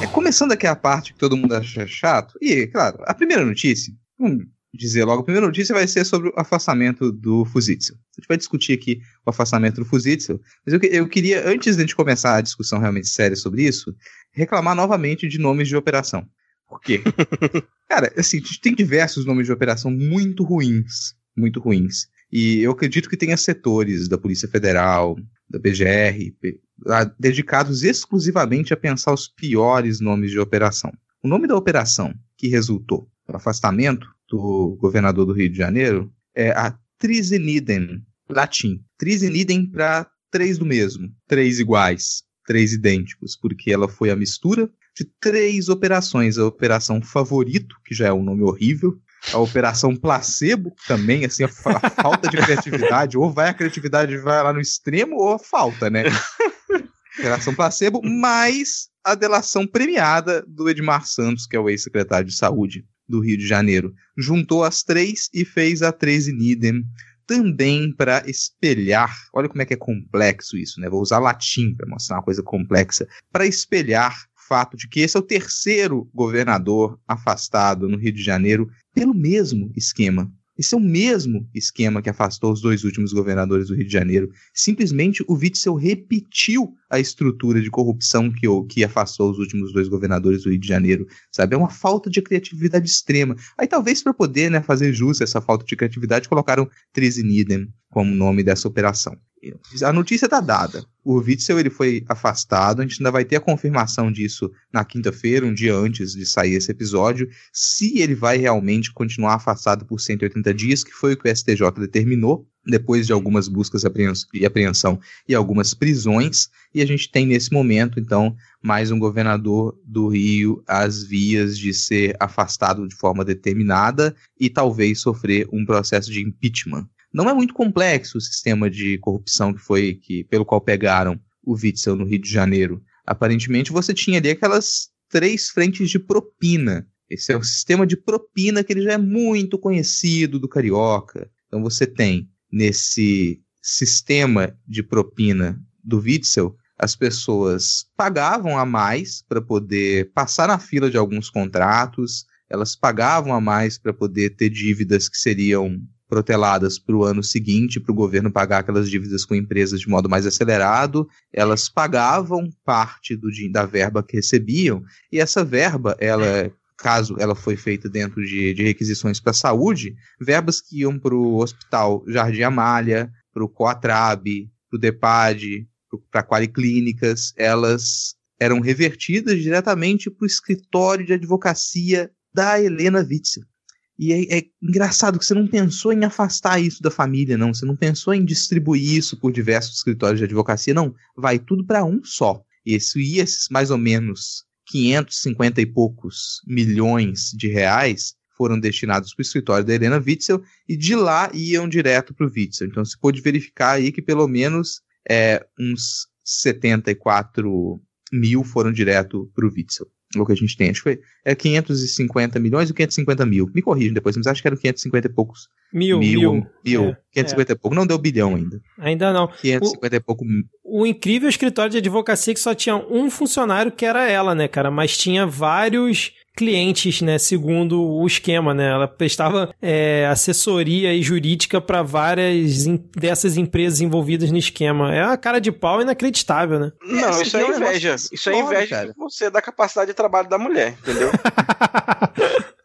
É começando aqui a parte que todo mundo acha chato. E, claro, a primeira notícia Vamos dizer logo, a primeira notícia vai ser sobre o afastamento do Fuzitzel. A gente vai discutir aqui o afastamento do Fuzitzel, mas eu, eu queria, antes de a gente começar a discussão realmente séria sobre isso, reclamar novamente de nomes de operação. Por quê? Cara, assim, tem diversos nomes de operação muito ruins, muito ruins. E eu acredito que tenha setores da Polícia Federal, da BGR, dedicados exclusivamente a pensar os piores nomes de operação. O nome da operação que resultou afastamento do governador do Rio de Janeiro é a trisinidem, latim. Trisinidem para três do mesmo, três iguais, três idênticos, porque ela foi a mistura de três operações. A operação Favorito, que já é um nome horrível, a operação placebo também, assim, a, a, falta de criatividade, ou vai a criatividade vai lá no extremo, ou falta, né? Operação placebo, mais a delação premiada do Edmar Santos, que é o ex-secretário de saúde do Rio de Janeiro. Juntou as três e fez a três Nidem também para espelhar, olha como é que é complexo isso, né? Vou usar latim para mostrar uma coisa complexa, para espelhar o fato de que esse é o terceiro governador afastado no Rio de Janeiro pelo mesmo esquema esse é o mesmo esquema que afastou os dois últimos governadores do Rio de Janeiro. Simplesmente o Witzel repetiu a estrutura de corrupção que, que afastou os últimos dois governadores do Rio de Janeiro. Sabe? É uma falta de criatividade extrema. Aí talvez para poder né, fazer jus a essa falta de criatividade, colocaram Trisinidem como nome dessa operação. A notícia está dada. O Witzel ele foi afastado. A gente ainda vai ter a confirmação disso na quinta-feira, um dia antes de sair esse episódio, se ele vai realmente continuar afastado por 180 dias, que foi o que o STJ determinou, depois de algumas buscas e apreensão e algumas prisões. E a gente tem nesse momento, então, mais um governador do Rio às vias de ser afastado de forma determinada e talvez sofrer um processo de impeachment. Não é muito complexo o sistema de corrupção que foi que pelo qual pegaram o Witzel no Rio de Janeiro. Aparentemente você tinha ali aquelas três frentes de propina. Esse é o sistema de propina que ele já é muito conhecido do carioca. Então você tem nesse sistema de propina do Witzel, as pessoas pagavam a mais para poder passar na fila de alguns contratos, elas pagavam a mais para poder ter dívidas que seriam proteladas para o ano seguinte, para o governo pagar aquelas dívidas com empresas de modo mais acelerado, elas pagavam parte do, da verba que recebiam, e essa verba, ela caso ela foi feita dentro de, de requisições para saúde, verbas que iam para o Hospital Jardim Amália, para o Coatrab, para o DEPAD, para Qualiclínicas, elas eram revertidas diretamente para o escritório de advocacia da Helena Witzel. E é, é, engraçado que você não pensou em afastar isso da família, não. Você não pensou em distribuir isso por diversos escritórios de advocacia, não. Vai tudo para um só. Esse, e esses mais ou menos 550 e poucos milhões de reais foram destinados para o escritório da Helena Witzel e de lá iam direto para o Witzel. Então você pode verificar aí que pelo menos é, uns 74 mil foram direto para o Witzel o que a gente tem. Acho que foi é 550 milhões ou 550 mil. Me corrijam depois, mas acho que eram 550 e poucos. Mil, mil. Mil. mil é, 550 é. e pouco. Não deu bilhão ainda. Ainda não. 550 o, e pouco. O incrível escritório de advocacia que só tinha um funcionário que era ela, né, cara? Mas tinha vários clientes, né? Segundo o esquema, né? Ela prestava é, assessoria e jurídica para várias dessas empresas envolvidas no esquema. É a cara de pau inacreditável, né? Não, é, isso é inveja. Isso é inveja de você da capacidade de trabalho da mulher, entendeu?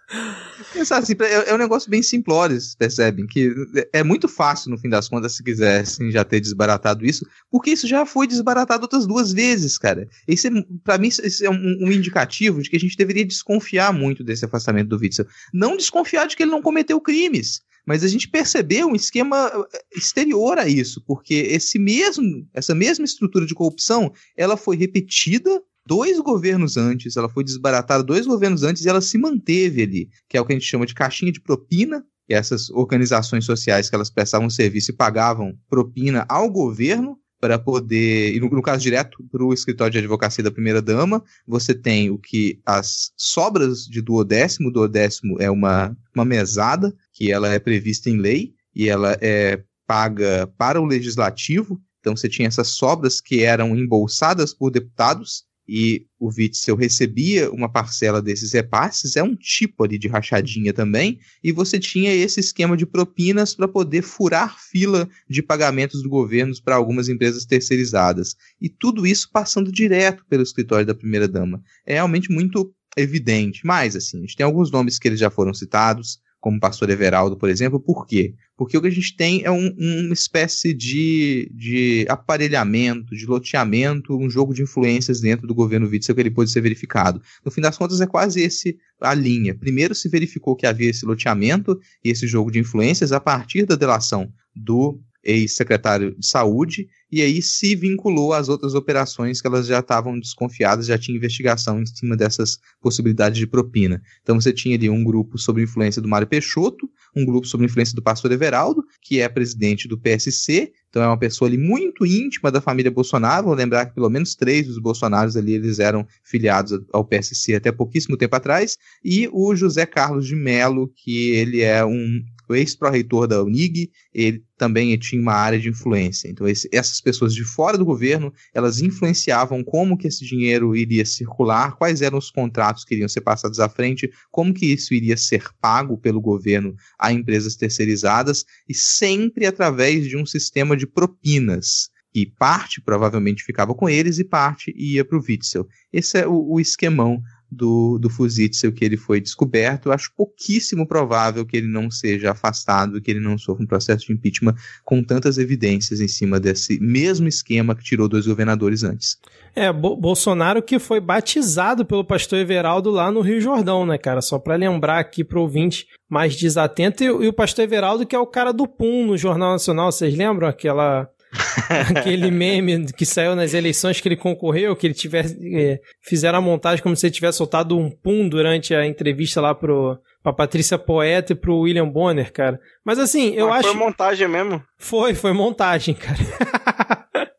Pensar assim, é, é um negócio bem simplório, percebem? Que é muito fácil, no fim das contas, se quisessem já ter desbaratado isso, porque isso já foi desbaratado outras duas vezes, cara. Isso é, pra mim, isso é um, um, indicativo de que a gente deveria desconfiar muito desse afastamento do Witzel. Não desconfiar de que ele não cometeu crimes, mas a gente percebeu um esquema eh, exterior a isso, porque esse mesmo, essa mesma estrutura de corrupção, ela foi repetida dois governos antes, ela foi desbaratada dois governos antes e ela se manteve ali, que é o que a gente chama de caixinha de propina, e essas organizações sociais que elas prestavam serviço e pagavam propina ao governo para poder, e no, no caso direto para o escritório de advocacia da primeira dama, você tem o que as sobras de duodécimo, duodécimo é uma, uma mesada, que ela é prevista em lei, e ela é paga para o legislativo, então você tinha essas sobras que eram embolsadas por deputados, e o Witzel recebia uma parcela desses repasses, é um tipo ali de rachadinha também, e você tinha esse esquema de propinas para poder furar fila de pagamentos do governo para algumas empresas terceirizadas. E tudo isso passando direto pelo escritório da primeira-dama. É realmente muito evidente. Mas, assim, a gente tem alguns nomes que eles já foram citados, como o pastor Everaldo, por exemplo. Por quê? Porque o que a gente tem é um, uma espécie de, de aparelhamento, de loteamento, um jogo de influências dentro do governo Witzel que ele pôde ser verificado. No fim das contas, é quase esse a linha. Primeiro se verificou que havia esse loteamento e esse jogo de influências a partir da delação do ex-secretário de saúde, e aí se vinculou às outras operações que elas já estavam desconfiadas, já tinha investigação em cima dessas possibilidades de propina. Então você tinha ali um grupo sob influência do Mário Peixoto, um grupo sob influência do pastor Everaldo, que é presidente do PSC, então é uma pessoa ali muito íntima da família Bolsonaro, vou lembrar que pelo menos três dos Bolsonaros ali eles eram filiados ao PSC até pouquíssimo tempo atrás, e o José Carlos de Mello, que ele é um o ex-pró-reitor da Unig, ele também tinha uma área de influência. Então, esse, essas pessoas de fora do governo, elas influenciavam como que esse dinheiro iria circular, quais eram os contratos que iriam ser passados à frente, como que isso iria ser pago pelo governo a empresas terceirizadas, e sempre através de um sistema de propinas que parte provavelmente ficava com eles e parte ia para o Witzel. Esse é o, o esquemão do, do Fuzitzel que ele foi descoberto. Eu acho pouquíssimo provável que ele não seja afastado, que ele não sofra um processo de impeachment com tantas evidências em cima desse mesmo esquema que tirou dois governadores antes. É, Bo Bolsonaro que foi batizado pelo pastor Everaldo lá no Rio Jordão, né, cara? Só para lembrar aqui pro ouvinte mais desatento. E, e o pastor Everaldo que é o cara do PUM no Jornal Nacional, vocês lembram aquela Aquele meme que saiu nas eleições que ele concorreu, que ele tivesse. É, fizeram a montagem como se ele tivesse soltado um pum durante a entrevista lá pro, pra Patrícia Poeta e pro William Bonner, cara. Mas assim, eu ah, acho. Foi montagem mesmo? Foi, foi montagem, cara.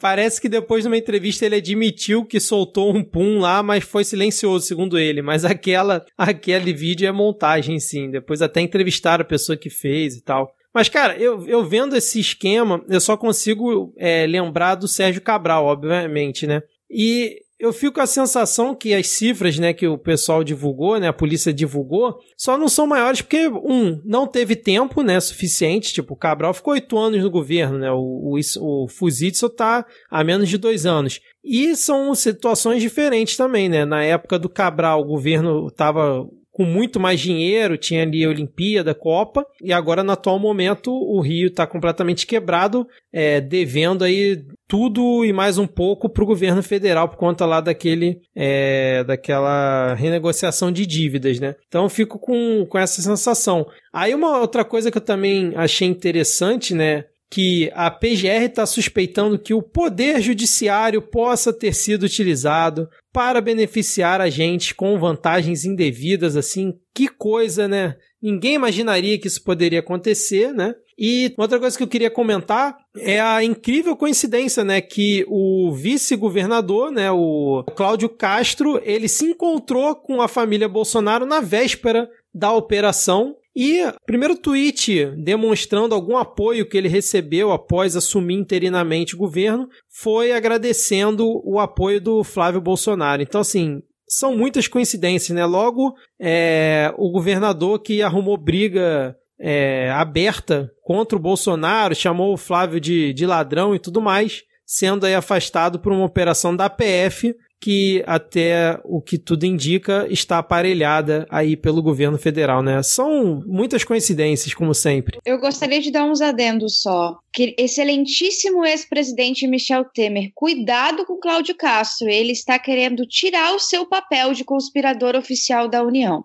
Parece que depois de uma entrevista ele admitiu que soltou um pum lá, mas foi silencioso, segundo ele. Mas aquela, aquele vídeo é montagem, sim. Depois até entrevistaram a pessoa que fez e tal. Mas, cara, eu, eu vendo esse esquema, eu só consigo é, lembrar do Sérgio Cabral, obviamente, né? E eu fico com a sensação que as cifras, né, que o pessoal divulgou, né, a polícia divulgou, só não são maiores porque, um, não teve tempo, né, suficiente, tipo, o Cabral ficou oito anos no governo, né, o, o, o Fuzitsu tá há menos de dois anos. E são situações diferentes também, né, na época do Cabral, o governo tava com muito mais dinheiro, tinha ali a Olimpíada, Copa, e agora no atual momento o Rio está completamente quebrado, é, devendo aí tudo e mais um pouco para o governo federal por conta lá daquele é, daquela renegociação de dívidas, né? Então fico com, com essa sensação. Aí uma outra coisa que eu também achei interessante, né? Que a PGR está suspeitando que o poder judiciário possa ter sido utilizado para beneficiar a gente com vantagens indevidas, assim, que coisa, né? Ninguém imaginaria que isso poderia acontecer, né? E outra coisa que eu queria comentar é a incrível coincidência, né, que o vice-governador, né, o Cláudio Castro, ele se encontrou com a família Bolsonaro na véspera da operação e primeiro tweet demonstrando algum apoio que ele recebeu após assumir interinamente o governo foi agradecendo o apoio do Flávio Bolsonaro. Então, assim, são muitas coincidências, né? Logo, é, o governador que arrumou briga é, aberta contra o Bolsonaro, chamou o Flávio de, de ladrão e tudo mais, sendo aí afastado por uma operação da PF que até o que tudo indica está aparelhada aí pelo governo federal, né? São muitas coincidências, como sempre. Eu gostaria de dar uns adendos só. Que excelentíssimo ex-presidente Michel Temer, cuidado com Cláudio Castro, ele está querendo tirar o seu papel de conspirador oficial da União.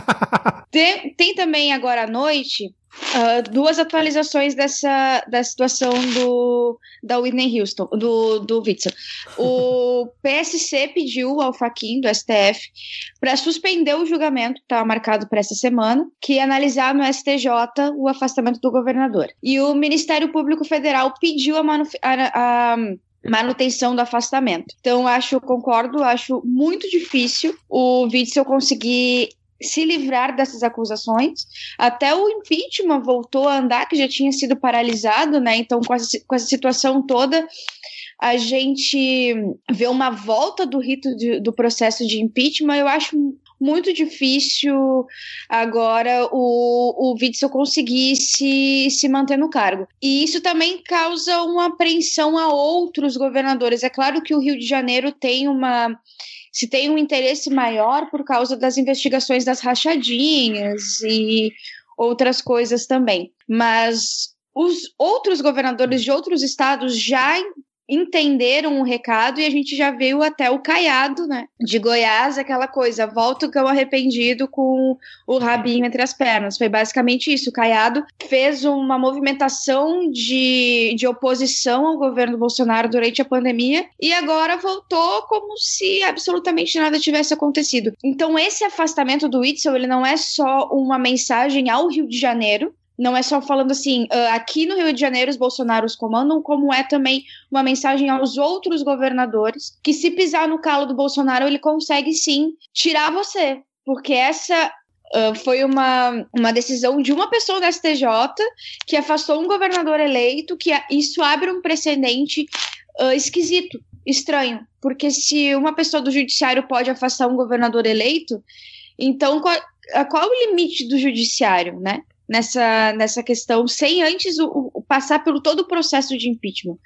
tem, tem também agora à noite Uh, duas atualizações dessa da situação do da Whitney Houston, do, do Witzel. O PSC pediu ao Faquin, do STF, para suspender o julgamento que estava marcado para essa semana, que ia analisar no STJ o afastamento do governador. E o Ministério Público Federal pediu a, a, a manutenção do afastamento. Então, acho, concordo, acho muito difícil o Witzel conseguir se livrar dessas acusações. Até o impeachment voltou a andar, que já tinha sido paralisado, né? Então, com essa, com essa situação toda, a gente vê uma volta do rito de, do processo de impeachment. Eu acho muito difícil agora o, o Witzel conseguir se, se manter no cargo. E isso também causa uma apreensão a outros governadores. É claro que o Rio de Janeiro tem uma se tem um interesse maior por causa das investigações das rachadinhas e outras coisas também. Mas os outros governadores de outros estados já entenderam o recado e a gente já viu até o Caiado, né? De Goiás, aquela coisa, volta o cão arrependido com o rabinho entre as pernas. Foi basicamente isso. O Caiado fez uma movimentação de, de oposição ao governo Bolsonaro durante a pandemia e agora voltou como se absolutamente nada tivesse acontecido. Então, esse afastamento do Itzel, ele não é só uma mensagem ao Rio de Janeiro, não é só falando assim, uh, aqui no Rio de Janeiro os Bolsonaros comandam, como é também uma mensagem aos outros governadores, que se pisar no calo do Bolsonaro, ele consegue sim tirar você. Porque essa Uh, foi uma, uma decisão de uma pessoa da STJ que afastou um governador eleito, que isso abre um precedente uh, esquisito, estranho. Porque se uma pessoa do judiciário pode afastar um governador eleito, então qual, qual é o limite do judiciário, né? Nessa, nessa questão sem antes o, o, passar pelo todo o processo de impeachment.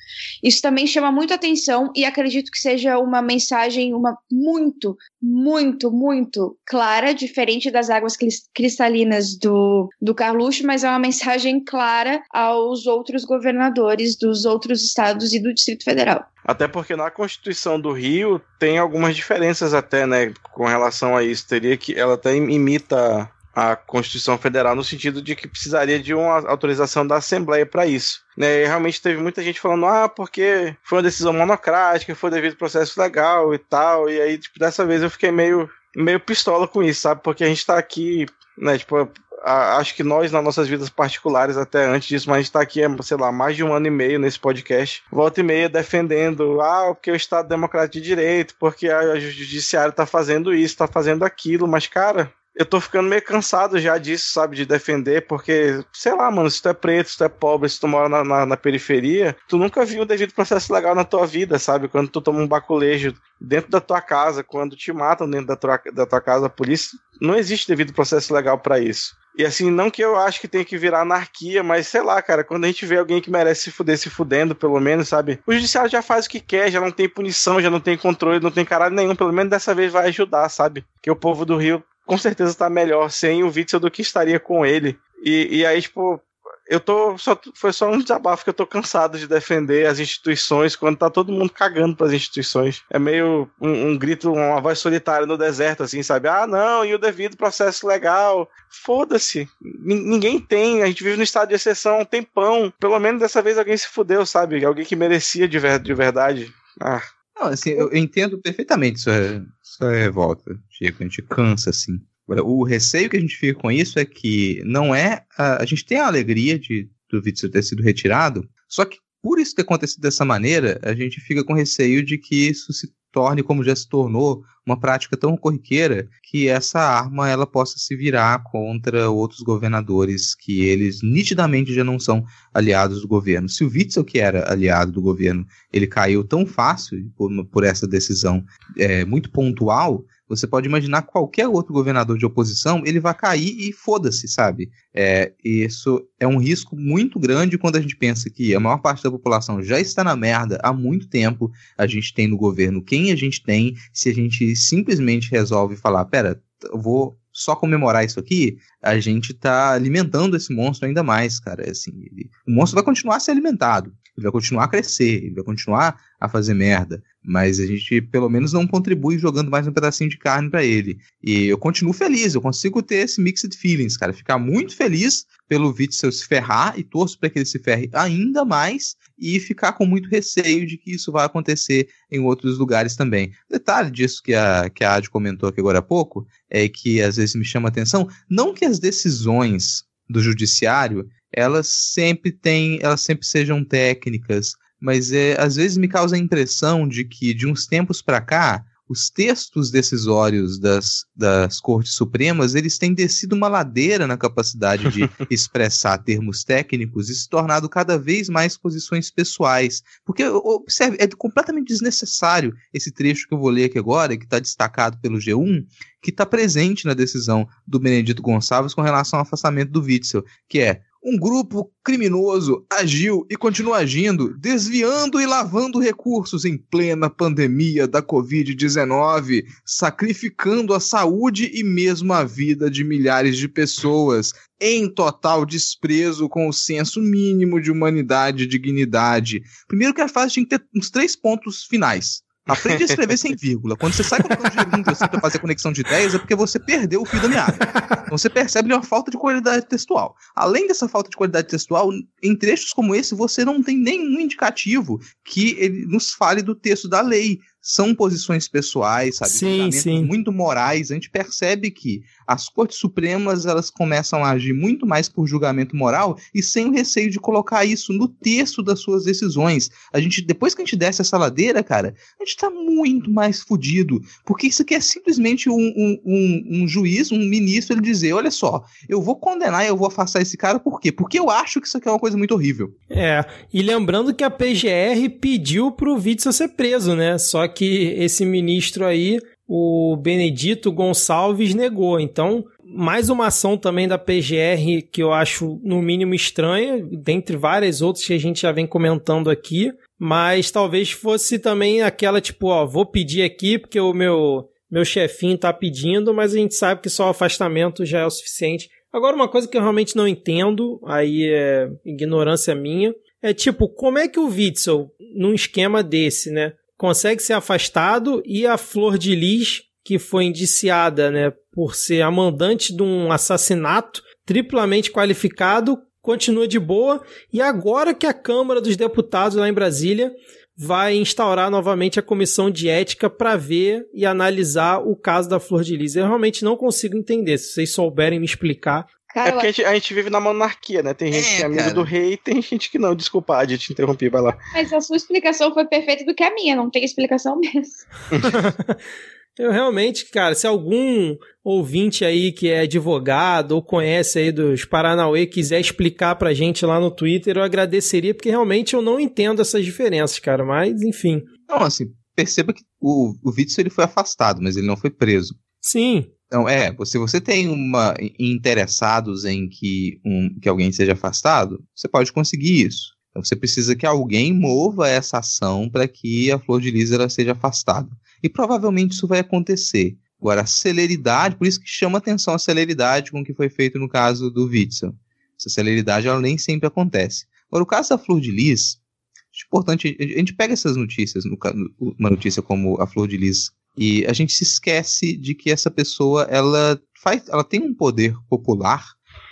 Isso também chama muito atenção e acredito que seja uma mensagem uma muito, muito, muito clara, diferente das águas cristalinas do, do Carluxo, mas é uma mensagem clara aos outros governadores dos outros estados e do Distrito Federal. Até porque na Constituição do Rio tem algumas diferenças até, né, com relação a isso. Teria que ela até imita a Constituição Federal no sentido de que precisaria de uma autorização da Assembleia para isso. Né, e realmente teve muita gente falando, ah, porque foi uma decisão monocrática, foi devido ao processo legal e tal, e aí, tipo, dessa vez eu fiquei meio, meio pistola com isso, sabe, porque a gente tá aqui, né, tipo, a, acho que nós, nas nossas vidas particulares, até antes disso, mas a gente tá aqui, sei lá, mais de um ano e meio nesse podcast, volta e meia defendendo, ah, porque o Estado Democrático de Direito, porque a Judiciário tá fazendo isso, tá fazendo aquilo, mas, cara, eu tô ficando meio cansado já disso, sabe? De defender, porque, sei lá, mano, se tu é preto, se tu é pobre, se tu mora na, na, na, periferia, tu nunca viu o devido processo legal na tua vida, sabe? Quando tu toma um baculejo dentro da tua casa, quando te matam dentro da tua, da tua casa, por isso não existe devido processo legal para isso. E assim, não que eu acho que tem que virar anarquia, mas sei lá, cara, quando a gente vê alguém que merece se fuder se fudendo, pelo menos, sabe? O judiciário já faz o que quer, já não tem punição, já não tem controle, não tem caralho nenhum, pelo menos dessa vez vai ajudar, sabe? Que o povo do Rio com certeza tá melhor sem o Witzel do que estaria com ele. E, e aí, tipo, eu tô. Só, foi só um desabafo que eu tô cansado de defender as instituições quando tá todo mundo cagando para as instituições. É meio um, um, grito, uma voz solitária no deserto, assim, sabe? Ah, não, e o devido processo legal. Foda-se. Ninguém tem. A gente vive no estado de exceção há um tempão. Pelo menos dessa vez alguém se fudeu, sabe? Alguém que merecia de, ver, de verdade. Ah. Não, assim, eu entendo perfeitamente sua, sua revolta, Chico. A gente cansa, assim. O receio que a gente fica com isso é que não é. A, a gente tem a alegria de do Witzel ter sido retirado, só que por isso ter acontecido dessa maneira, a gente fica com receio de que isso se torne, como já se tornou, uma prática tão corriqueira que essa arma ela possa se virar contra outros governadores que eles nitidamente já não são aliados do governo. Se o Witzel, que era aliado do governo, ele caiu tão fácil por, por essa decisão é, muito pontual, Você pode imaginar qualquer outro governador de oposição, ele vai cair e foda-se, sabe? É, isso é um risco muito grande quando a gente pensa que a maior parte da população já está na merda há muito tempo. A gente tem no governo quem a gente tem. Se a gente simplesmente resolve falar, pera, eu vou só comemorar isso aqui, a gente tá alimentando esse monstro ainda mais, cara. Assim, ele, o monstro vai continuar a ser alimentado, ele vai continuar a crescer, ele vai continuar a fazer merda, mas a gente pelo menos não contribui jogando mais um pedacinho de carne para ele. E eu continuo feliz, eu consigo ter esse mixed feelings, cara, ficar muito feliz pelo Witzel se ferrar e torço para que ele se ferre ainda mais e ficar com muito receio de que isso vai acontecer em outros lugares também. Detalhe disso que a, que a Adi comentou aqui agora há pouco é que às vezes me chama a atenção, não que as decisões do judiciário elas sempre têm, elas sempre sejam técnicas, mas é, às vezes me causa a impressão de que de uns tempos para cá os textos decisórios das, das Cortes Supremas, eles têm descido uma ladeira na capacidade de expressar termos técnicos e se tornado cada vez mais posições pessoais. Porque, observe, é completamente desnecessário esse trecho que eu vou ler aqui agora, que está destacado pelo G1, que está presente na decisão do Benedito Gonçalves com relação ao afastamento do Witzel, que é um grupo criminoso agiu e continua agindo, desviando e lavando recursos em plena pandemia da Covid-19, sacrificando a saúde e mesmo a vida de milhares de pessoas, em total desprezo com o senso mínimo de humanidade e dignidade. Primeiro que a fase tinha que ter uns três pontos finais. Aprende a escrever sem vírgula. Quando você sai colocando vírgula assim pra fazer conexão de ideias, é porque você perdeu o fio da meada. Então você percebe uma falta de qualidade textual. Além dessa falta de qualidade textual, em trechos como esse, você não tem nenhum indicativo que ele nos fale do texto da lei são posições pessoais, sabe? Sim, sim. muito morais. A gente percebe que as cortes supremas elas começam a agir muito mais por julgamento moral e sem o receio de colocar isso no texto das suas decisões. A gente, depois que a gente desce essa ladeira, cara, a gente tá muito mais fudido, porque isso aqui é simplesmente um, um, um, um juiz, um ministro, ele dizer, olha só, eu vou condenar e eu vou afastar esse cara, por quê? Porque eu acho que isso aqui é uma coisa muito horrível. É, e lembrando que a PGR pediu pro Witzel ser preso, né? Só que esse ministro aí, o Benedito Gonçalves, negou. Então, mais uma ação também da PGR que eu acho no mínimo estranha, dentre várias outras que a gente já vem comentando aqui, mas talvez fosse também aquela tipo, ó, vou pedir aqui porque o meu meu chefinho tá pedindo, mas a gente sabe que só o afastamento já é o suficiente. Agora uma coisa que eu realmente não entendo, aí é ignorância minha, é tipo, como é que o Witzel, num esquema desse, né, consegue ser afastado e a Flor de Lis, que foi indiciada né, por ser a mandante de um assassinato triplamente qualificado, continua de boa. E agora que a Câmara dos Deputados lá em Brasília vai instaurar novamente a comissão de ética para ver e analisar o caso da Flor de Lis. Eu realmente não consigo entender. Se vocês souberem me explicar, Cara, é porque a gente, a gente, vive na monarquia, né? Tem gente é, que é amigo cara. do rei e tem gente que não. Desculpa, Adi, te interrompi, vai lá. Mas a sua explicação foi perfeita do que a minha, não tem explicação mesmo. Eu realmente, cara, se algum ouvinte aí que é advogado ou conhece aí dos Paranauê quiser explicar pra gente lá no Twitter, eu agradeceria, porque realmente eu não entendo essas diferenças, cara, mas enfim. Não, assim, perceba que o, o Witzel ele foi afastado, mas ele não foi preso. Sim. Então, é, se você tem uma interessados em que, um, que alguém seja afastado, você pode conseguir isso. Então, você precisa que alguém mova essa ação para que a Flor de Lis seja afastada. E provavelmente isso vai acontecer. Agora, a celeridade, por isso que chama atenção a celeridade com que foi feito no caso do Witzel. Essa celeridade ela nem sempre acontece. Agora, o caso da Flor de Lis, é importante, a gente pega essas notícias, uma notícia como a Flor de Lis e a gente se esquece de que essa pessoa ela faz, ela tem um poder popular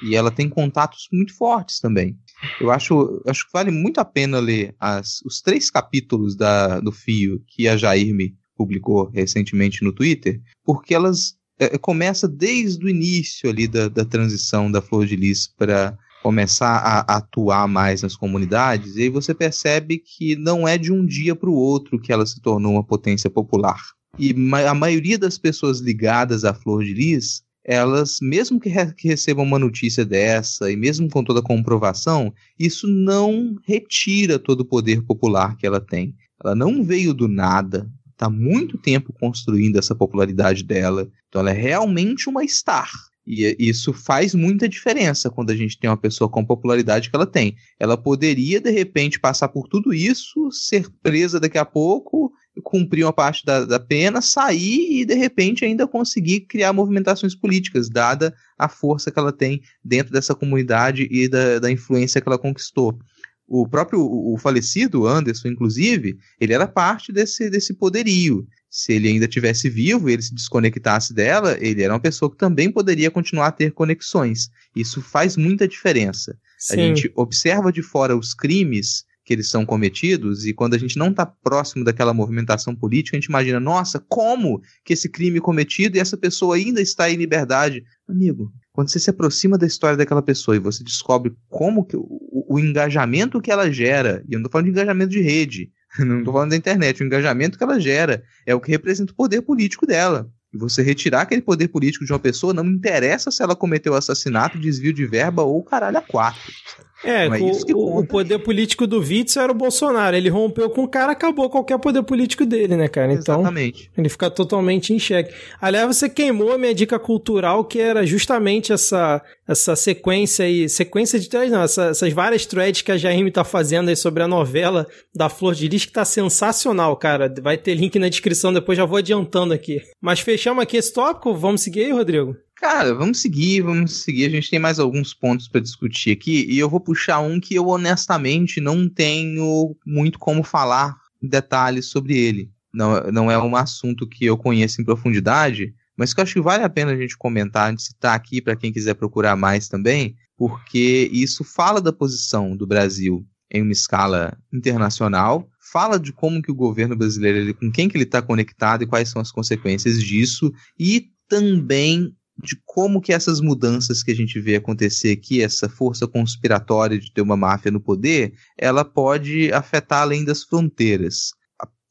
e ela tem contatos muito fortes também. Eu acho, acho que vale muito a pena ler as, os três capítulos da, do Fio que a Jairme publicou recentemente no Twitter, porque elas é, começa desde o início ali da, da transição da Flor de Lis para começar a, a, atuar mais nas comunidades, e aí você percebe que não é de um dia para o outro que ela se tornou uma potência popular. E a maioria das pessoas ligadas à Flor de Lis, elas, mesmo que, re que recebam uma notícia dessa, e mesmo com toda a comprovação, isso não retira todo o poder popular que ela tem. Ela não veio do nada, está muito tempo construindo essa popularidade dela. Então ela é realmente uma star. E isso faz muita diferença quando a gente tem uma pessoa com a popularidade que ela tem. Ela poderia, de repente, passar por tudo isso, ser presa daqui a pouco, cumprir uma parte da, da pena, sair e, de repente, ainda conseguir criar movimentações políticas, dada a força que ela tem dentro dessa comunidade e da, da influência que ela conquistou. O próprio o falecido Anderson, inclusive, ele era parte desse, desse poderio se ele ainda tivesse vivo e ele se desconectasse dela, ele era uma pessoa que também poderia continuar a ter conexões. Isso faz muita diferença. Sim. A gente observa de fora os crimes que eles são cometidos e quando a gente não está próximo daquela movimentação política, a gente imagina, nossa, como que esse crime é cometido e essa pessoa ainda está em liberdade? Amigo, quando você se aproxima da história daquela pessoa e você descobre como que o, o engajamento que ela gera, e eu não estou falando de engajamento de rede, não estou falando da internet, o engajamento que ela gera é o que representa o poder político dela. E você retirar aquele poder político de uma pessoa, não interessa se ela cometeu assassinato, desvio de verba ou caralho a quatro. É, o, o, poder político do Witzel era o Bolsonaro. Ele rompeu com o cara, acabou qualquer poder político dele, né, cara? Então, Exatamente. ele fica totalmente em xeque. Aliás, você queimou a minha dica cultural, que era justamente essa, essa sequência aí, sequência de threads, não, essa, essas várias threads que a Jaime tá fazendo aí sobre a novela da Flor de Lis, que tá sensacional, cara. Vai ter link na descrição, depois já vou adiantando aqui. Mas fechamos aqui esse tópico, vamos seguir aí, Rodrigo? Cara, vamos seguir, vamos seguir. A gente tem mais alguns pontos para discutir aqui e eu vou puxar um que eu honestamente não tenho muito como falar detalhes sobre ele. Não, não é um assunto que eu conheço em profundidade, mas que eu acho que vale a pena a gente comentar, a gente citar aqui para quem quiser procurar mais também, porque isso fala da posição do Brasil em uma escala internacional, fala de como que o governo brasileiro, ele, com quem que ele está conectado e quais são as consequências disso, e também de como que essas mudanças que a gente vê acontecer aqui, essa força conspiratória de ter uma máfia no poder, ela pode afetar além das fronteiras.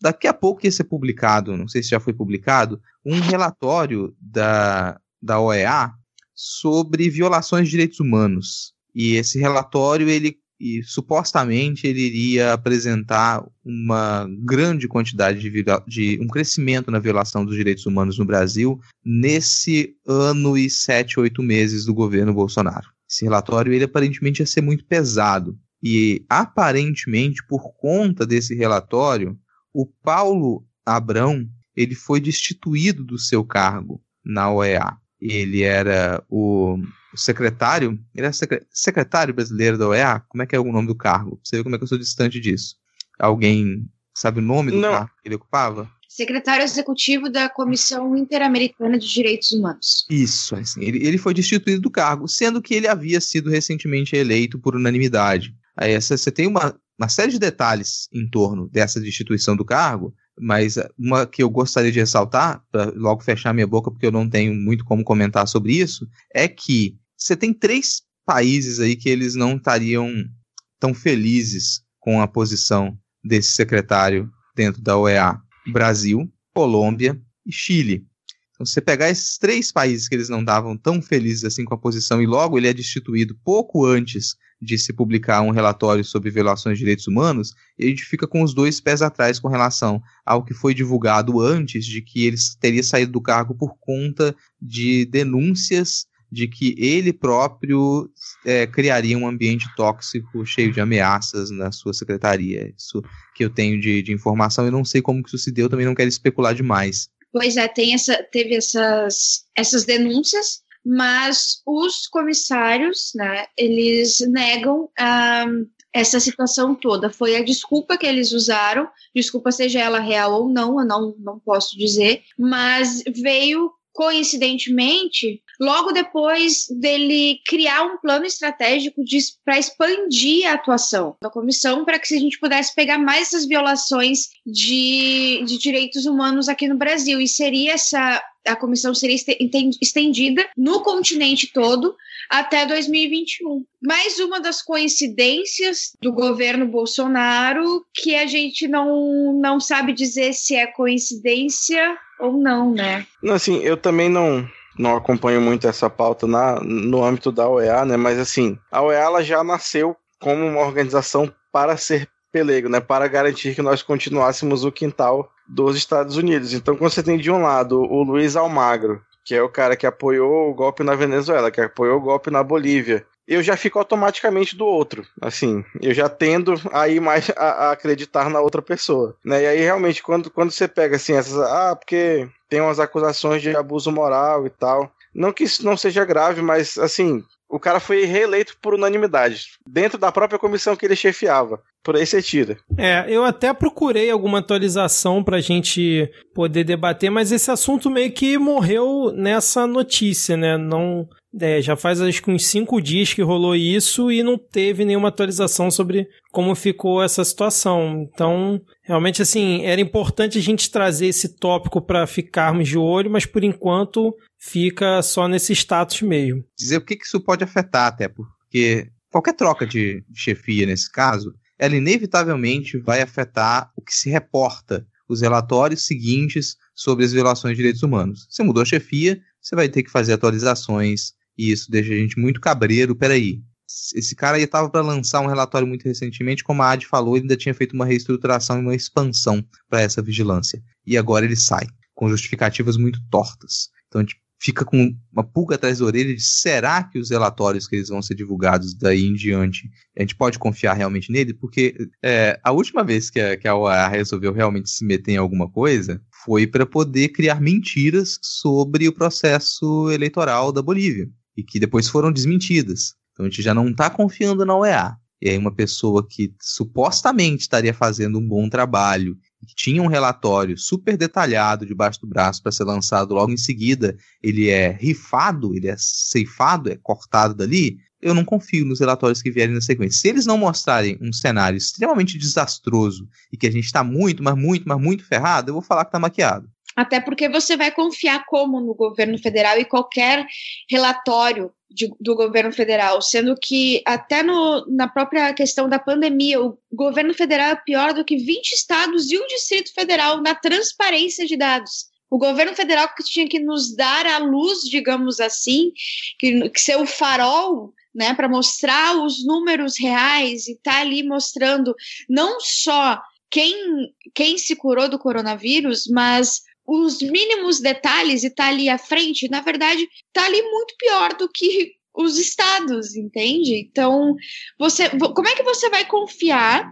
Daqui a pouco ia ser publicado, não sei se já foi publicado, um relatório da, da OEA sobre violações de direitos humanos. E esse relatório ele e supostamente ele iria apresentar uma grande quantidade de, de, um crescimento na violação dos direitos humanos no Brasil nesse ano e sete, oito meses do governo Bolsonaro. Esse relatório ele aparentemente ia ser muito pesado e aparentemente por conta desse relatório o Paulo Abrão ele foi destituído do seu cargo na OEA. Ele era o o secretário, ele é secretário brasileiro da OEA? Como é que é o nome do cargo? Você vê como é que eu sou distante disso. Alguém sabe o nome do Não. cargo que ele ocupava? Secretário Executivo da Comissão Interamericana de Direitos Humanos. Isso, assim, ele, ele foi destituído do cargo, sendo que ele havia sido recentemente eleito por unanimidade. Aí essa, você tem uma, uma série de detalhes em torno dessa destituição do cargo, mas uma que eu gostaria de ressaltar, para logo fechar minha boca, porque eu não tenho muito como comentar sobre isso, é que você tem três países aí que eles não estariam tão felizes com a posição desse secretário dentro da OEA: Brasil, Colômbia e Chile. Então, se você pegar esses três países que eles não estavam tão felizes assim com a posição e logo ele é destituído pouco antes de se publicar um relatório sobre violações de direitos humanos, a gente fica com os dois pés atrás com relação ao que foi divulgado antes de que ele teria saído do cargo por conta de denúncias de que ele próprio é, criaria um ambiente tóxico cheio de ameaças na sua secretaria. Isso que eu tenho de, de informação, eu não sei como que isso se deu, também não quero especular demais. Pois é, tem essa, teve essas, essas denúncias, mas os comissários, né, eles negam um, essa situação toda. Foi a desculpa que eles usaram, desculpa seja ela real ou não, eu não, não posso dizer, mas veio coincidentemente, logo depois dele criar um plano estratégico para expandir a atuação da comissão, para que a gente pudesse pegar mais essas violações de, de direitos humanos aqui no Brasil. E seria essa. A comissão seria estendida no continente todo até 2021. Mais uma das coincidências do governo Bolsonaro que a gente não, não sabe dizer se é coincidência ou não, né? Assim, eu também não não acompanho muito essa pauta na, no âmbito da OEA, né? Mas assim, a OEA ela já nasceu como uma organização para ser pelego, né, para garantir que nós continuássemos o quintal dos Estados Unidos. Então, quando você tem de um lado o Luiz Almagro, que é o cara que apoiou o golpe na Venezuela, que apoiou o golpe na Bolívia, eu já fico automaticamente do outro. Assim, eu já tendo a ir mais a, a, acreditar na outra pessoa. Né? E aí, realmente, quando, quando você pega assim, essas. Ah, porque tem umas acusações de abuso moral e tal. Não que isso não seja grave, mas assim, o cara foi reeleito por unanimidade, dentro da própria comissão que ele chefiava. Por aí você tira. É, eu até procurei alguma atualização pra gente poder debater, mas esse assunto meio que morreu nessa notícia, né? Não. É, já faz acho que uns cinco dias que rolou isso e não teve nenhuma atualização sobre como ficou essa situação. Então, realmente, assim, era importante a gente trazer esse tópico para ficarmos de olho, mas por enquanto fica só nesse status mesmo. Dizer o que, que isso pode afetar, até porque qualquer troca de chefia nesse caso, ela inevitavelmente vai afetar o que se reporta, os relatórios seguintes sobre as violações de direitos humanos. Você mudou a chefia, você vai ter que fazer atualizações, e isso deixa a gente muito cabreiro. Peraí, esse cara aí estava para lançar um relatório muito recentemente, como a Ad falou, ele ainda tinha feito uma reestruturação e uma expansão para essa vigilância. E agora ele sai, com justificativas muito tortas. Então a gente fica com uma pulga atrás da orelha de será que os relatórios que eles vão ser divulgados daí em diante, a gente pode confiar realmente nele? Porque é, a última vez que a, que a OEA resolveu realmente se meter em alguma coisa foi para poder criar mentiras sobre o processo eleitoral da Bolívia, e que depois foram desmentidas. Então a gente já não está confiando na OEA. E aí uma pessoa que supostamente estaria fazendo um bom trabalho que tinha um relatório super detalhado debaixo do braço para ser lançado logo em seguida, ele é rifado, ele é ceifado, é cortado dali, eu não confio nos relatórios que vierem na sequência. Se eles não mostrarem um cenário extremamente desastroso e que a gente está muito, mas muito, mas muito ferrado, eu vou falar que está maquiado. Até porque você vai confiar como no governo federal e qualquer relatório de, do governo federal, sendo que até no, na própria questão da pandemia, o governo federal é pior do que 20 estados e o Distrito Federal na transparência de dados. O governo federal que tinha que nos dar a luz, digamos assim, que, que ser o farol né, para mostrar os números reais e tá ali mostrando não só quem, quem se curou do coronavírus, mas os mínimos detalhes e tá ali à frente, na verdade, tá ali muito pior do que os estados, entende? Então, você, como é que você vai confiar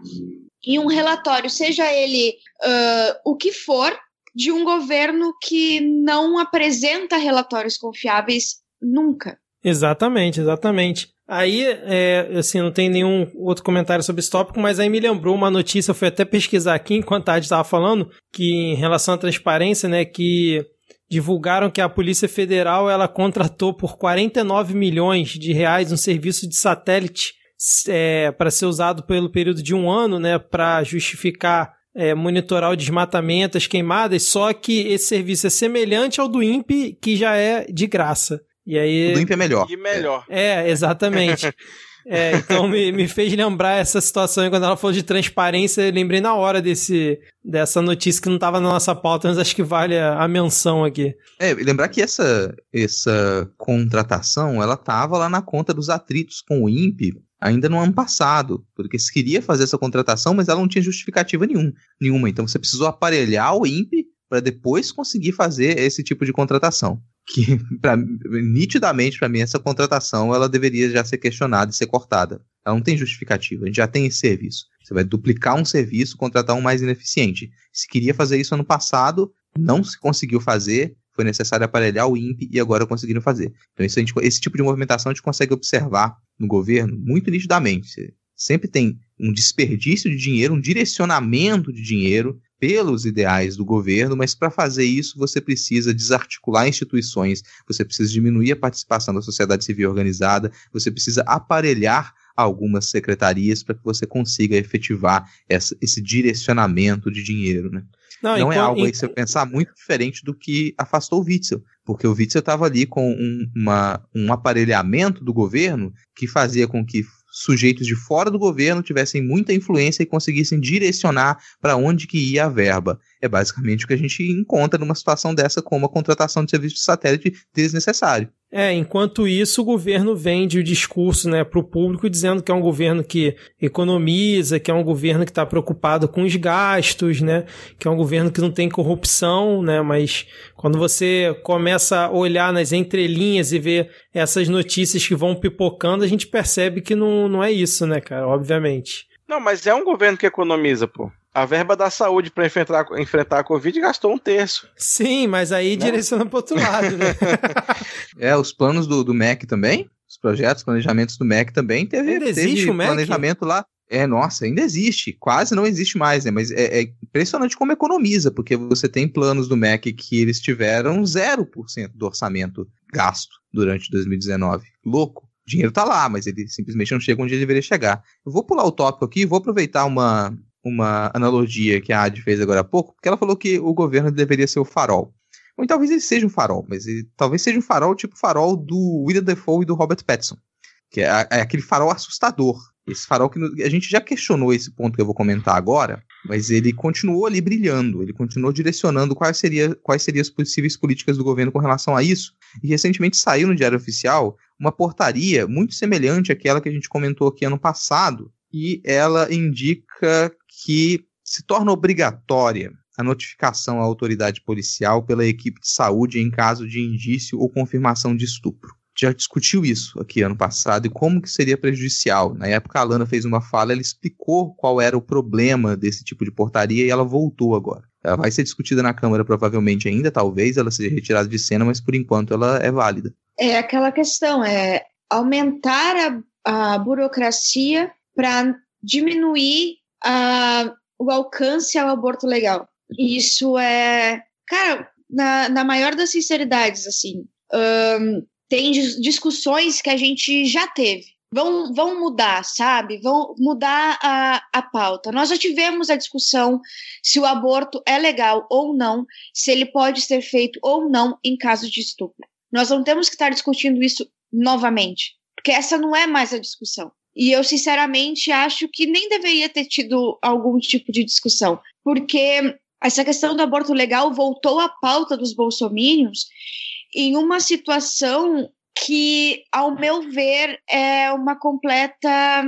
em um relatório, seja ele uh, o que for, de um governo que não apresenta relatórios confiáveis nunca? Exatamente, exatamente. Aí, é, assim, não tem nenhum outro comentário sobre esse tópico, mas aí me lembrou uma notícia, eu fui até pesquisar aqui enquanto a Adi estava falando, que em relação à transparência, né, que divulgaram que a Polícia Federal ela contratou por 49 milhões de reais um serviço de satélite é, para ser usado pelo período de um ano, né, para justificar é, monitorar o desmatamento, as queimadas, só que esse serviço é semelhante ao do INPE, que já é de graça. E aí... O do INPE é melhor. E melhor. É, exatamente. É, então me, me fez lembrar essa situação quando ela falou de transparência, eu lembrei na hora desse, dessa notícia que não estava na nossa pauta, mas acho que vale a, a, menção aqui. É, lembrar que essa, essa contratação, ela estava lá na conta dos atritos com o INPE ainda no ano passado, porque se queria fazer essa contratação, mas ela não tinha justificativa nenhum, nenhuma, então você precisou aparelhar o INPE para depois conseguir fazer esse tipo de contratação que pra, nitidamente para mim essa contratação ela deveria já ser questionada e ser cortada. Ela não tem justificativa. A gente já tem esse serviço. Você vai duplicar um serviço, contratar um mais ineficiente. Se queria fazer isso ano passado, não se conseguiu fazer. Foi necessário aparelhar o INPE e agora conseguiram fazer. Então, isso gente, esse tipo de movimentação a gente consegue observar no governo muito nitidamente. Sempre tem um desperdício de dinheiro, um direcionamento de dinheiro pelos ideais do governo, mas para fazer isso você precisa desarticular instituições, você precisa diminuir a participação da sociedade civil organizada, você precisa aparelhar algumas secretarias para que você consiga efetivar essa, esse direcionamento de dinheiro, né? Não, Não é algo aí que você pensar muito diferente do que afastou o Witzel, porque o Witzel estava ali com um, uma, um aparelhamento do governo que fazia com que sujeitos de fora do governo tivessem muita influência e conseguissem direcionar para onde que ia a verba. É basicamente o que a gente encontra numa situação dessa como a contratação de serviço de satélite desnecessário. É, enquanto isso, o governo vende o discurso né, para o público dizendo que é um governo que economiza, que é um governo que está preocupado com os gastos, né, que é um governo que não tem corrupção, né, mas quando você começa a olhar nas entrelinhas e ver essas notícias que vão pipocando, a gente percebe que não, não é isso, né, cara, obviamente. Não, mas é um governo que economiza, pô. A verba da saúde para enfrentar, enfrentar a Covid gastou um terço. Sim, mas aí né? direciona para outro lado, né? é, os planos do, do MEC também, os projetos, planejamentos do MEC também, teve, ainda existe teve o MEC? planejamento lá. É, nossa, ainda existe. Quase não existe mais, né? Mas é, é, impressionante como economiza, porque você tem planos do MEC que eles tiveram 0% do orçamento gasto durante 2019. Louco. O dinheiro tá lá, mas ele simplesmente não chega onde ele deveria chegar. Eu vou pular o tópico aqui, vou aproveitar uma, uma analogia que a Ad fez agora há pouco, porque ela falou que o governo deveria ser o farol. Ou talvez ele seja um farol, mas ele, talvez seja um farol tipo farol do William Defoe e do Robert Pattinson, que é, é, aquele farol assustador. Esse farol que a gente já questionou esse ponto que eu vou comentar agora, mas ele continuou ali brilhando, ele continuou direcionando quais, seria, quais seriam as possíveis políticas do governo com relação a isso. E recentemente saiu no Diário Oficial uma portaria muito semelhante àquela que a gente comentou aqui ano passado, e ela indica que se torna obrigatória a notificação à autoridade policial pela equipe de saúde em caso de indício ou confirmação de estupro. Já discutiu isso aqui ano passado e como que seria prejudicial. Na época a Alana fez uma fala, ela explicou qual era o problema desse tipo de portaria e ela voltou agora. Ela vai ser discutida na Câmara provavelmente ainda, talvez ela seja retirada de cena, mas por enquanto ela é válida. É aquela questão, é aumentar a, a burocracia para diminuir a, o alcance ao aborto legal. Isso é, cara, na, na maior das sinceridades, assim, um, tem discussões que a gente já teve. Vão, vão mudar, sabe? Vão mudar a, a pauta. Nós já tivemos a discussão se o aborto é legal ou não, se ele pode ser feito ou não em caso de estupro. Nós não temos que estar discutindo isso novamente, porque essa não é mais a discussão. E eu, sinceramente, acho que nem deveria ter tido algum tipo de discussão, porque essa questão do aborto legal voltou à pauta dos bolsomínios em uma situação que, ao meu ver, é uma completa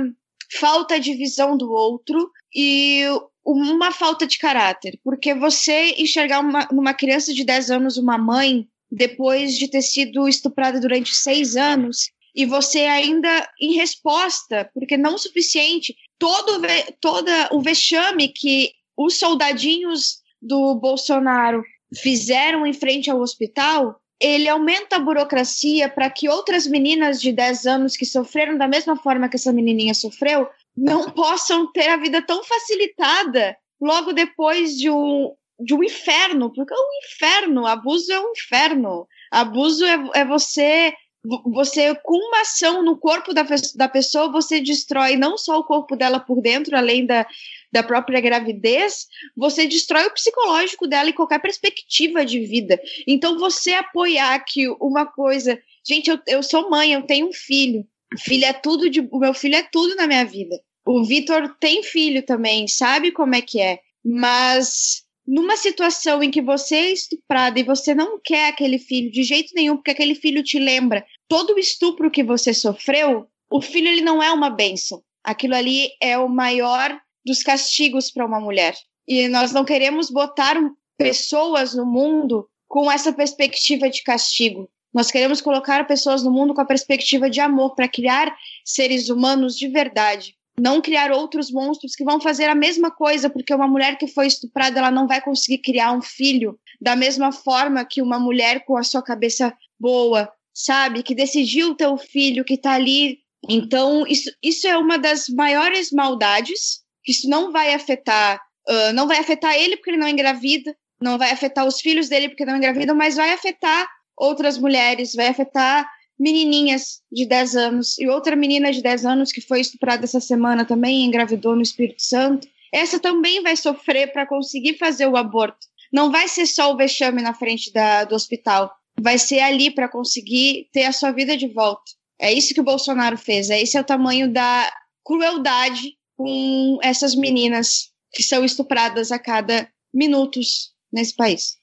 falta de visão do outro e uma falta de caráter, porque você enxergar uma, numa criança de 10 anos uma mãe depois de ter sido estuprada durante seis anos e você ainda em resposta, porque não o suficiente, todo toda o vexame que os soldadinhos do Bolsonaro fizeram em frente ao hospital, ele aumenta a burocracia para que outras meninas de 10 anos que sofreram da mesma forma que essa menininha sofreu não possam ter a vida tão facilitada logo depois de um, de um inferno, porque é um inferno, abuso é um inferno. Abuso é, é você você, com uma ação no corpo da, da pessoa, você destrói não só o corpo dela por dentro, além da, da própria gravidez, você destrói o psicológico dela e qualquer perspectiva de vida. Então, você apoiar que uma coisa. Gente, eu, eu sou mãe, eu tenho um filho. Filho é tudo de. O meu filho é tudo na minha vida. O Vitor tem filho também, sabe como é que é. Mas numa situação em que você é estuprada e você não quer aquele filho de jeito nenhum, porque aquele filho te lembra todo o estupro que você sofreu, o filho ele não é uma bênção. Aquilo ali é o maior dos castigos para uma mulher. E nós não queremos botar pessoas no mundo com essa perspectiva de castigo. Nós queremos colocar pessoas no mundo com a perspectiva de amor para criar seres humanos de verdade não criar outros monstros que vão fazer a mesma coisa, porque uma mulher que foi estuprada, ela não vai conseguir criar um filho da mesma forma que uma mulher com a sua cabeça boa, sabe? Que decidiu ter o filho, que tá ali. Então, isso, isso é uma das maiores maldades, que isso não vai afetar, uh, não vai afetar ele porque ele não engravida, não vai afetar os filhos dele porque não engravidam, mas vai afetar outras mulheres, vai afetar menininhas de 10 anos e outra menina de 10 anos que foi estuprada essa semana também engravidou no Espírito Santo. Essa também vai sofrer para conseguir fazer o aborto. Não vai ser só o vexame na frente da, do hospital, vai ser ali para conseguir ter a sua vida de volta. É isso que o Bolsonaro fez. É esse é o tamanho da crueldade com essas meninas que são estupradas a cada minutos nesse país.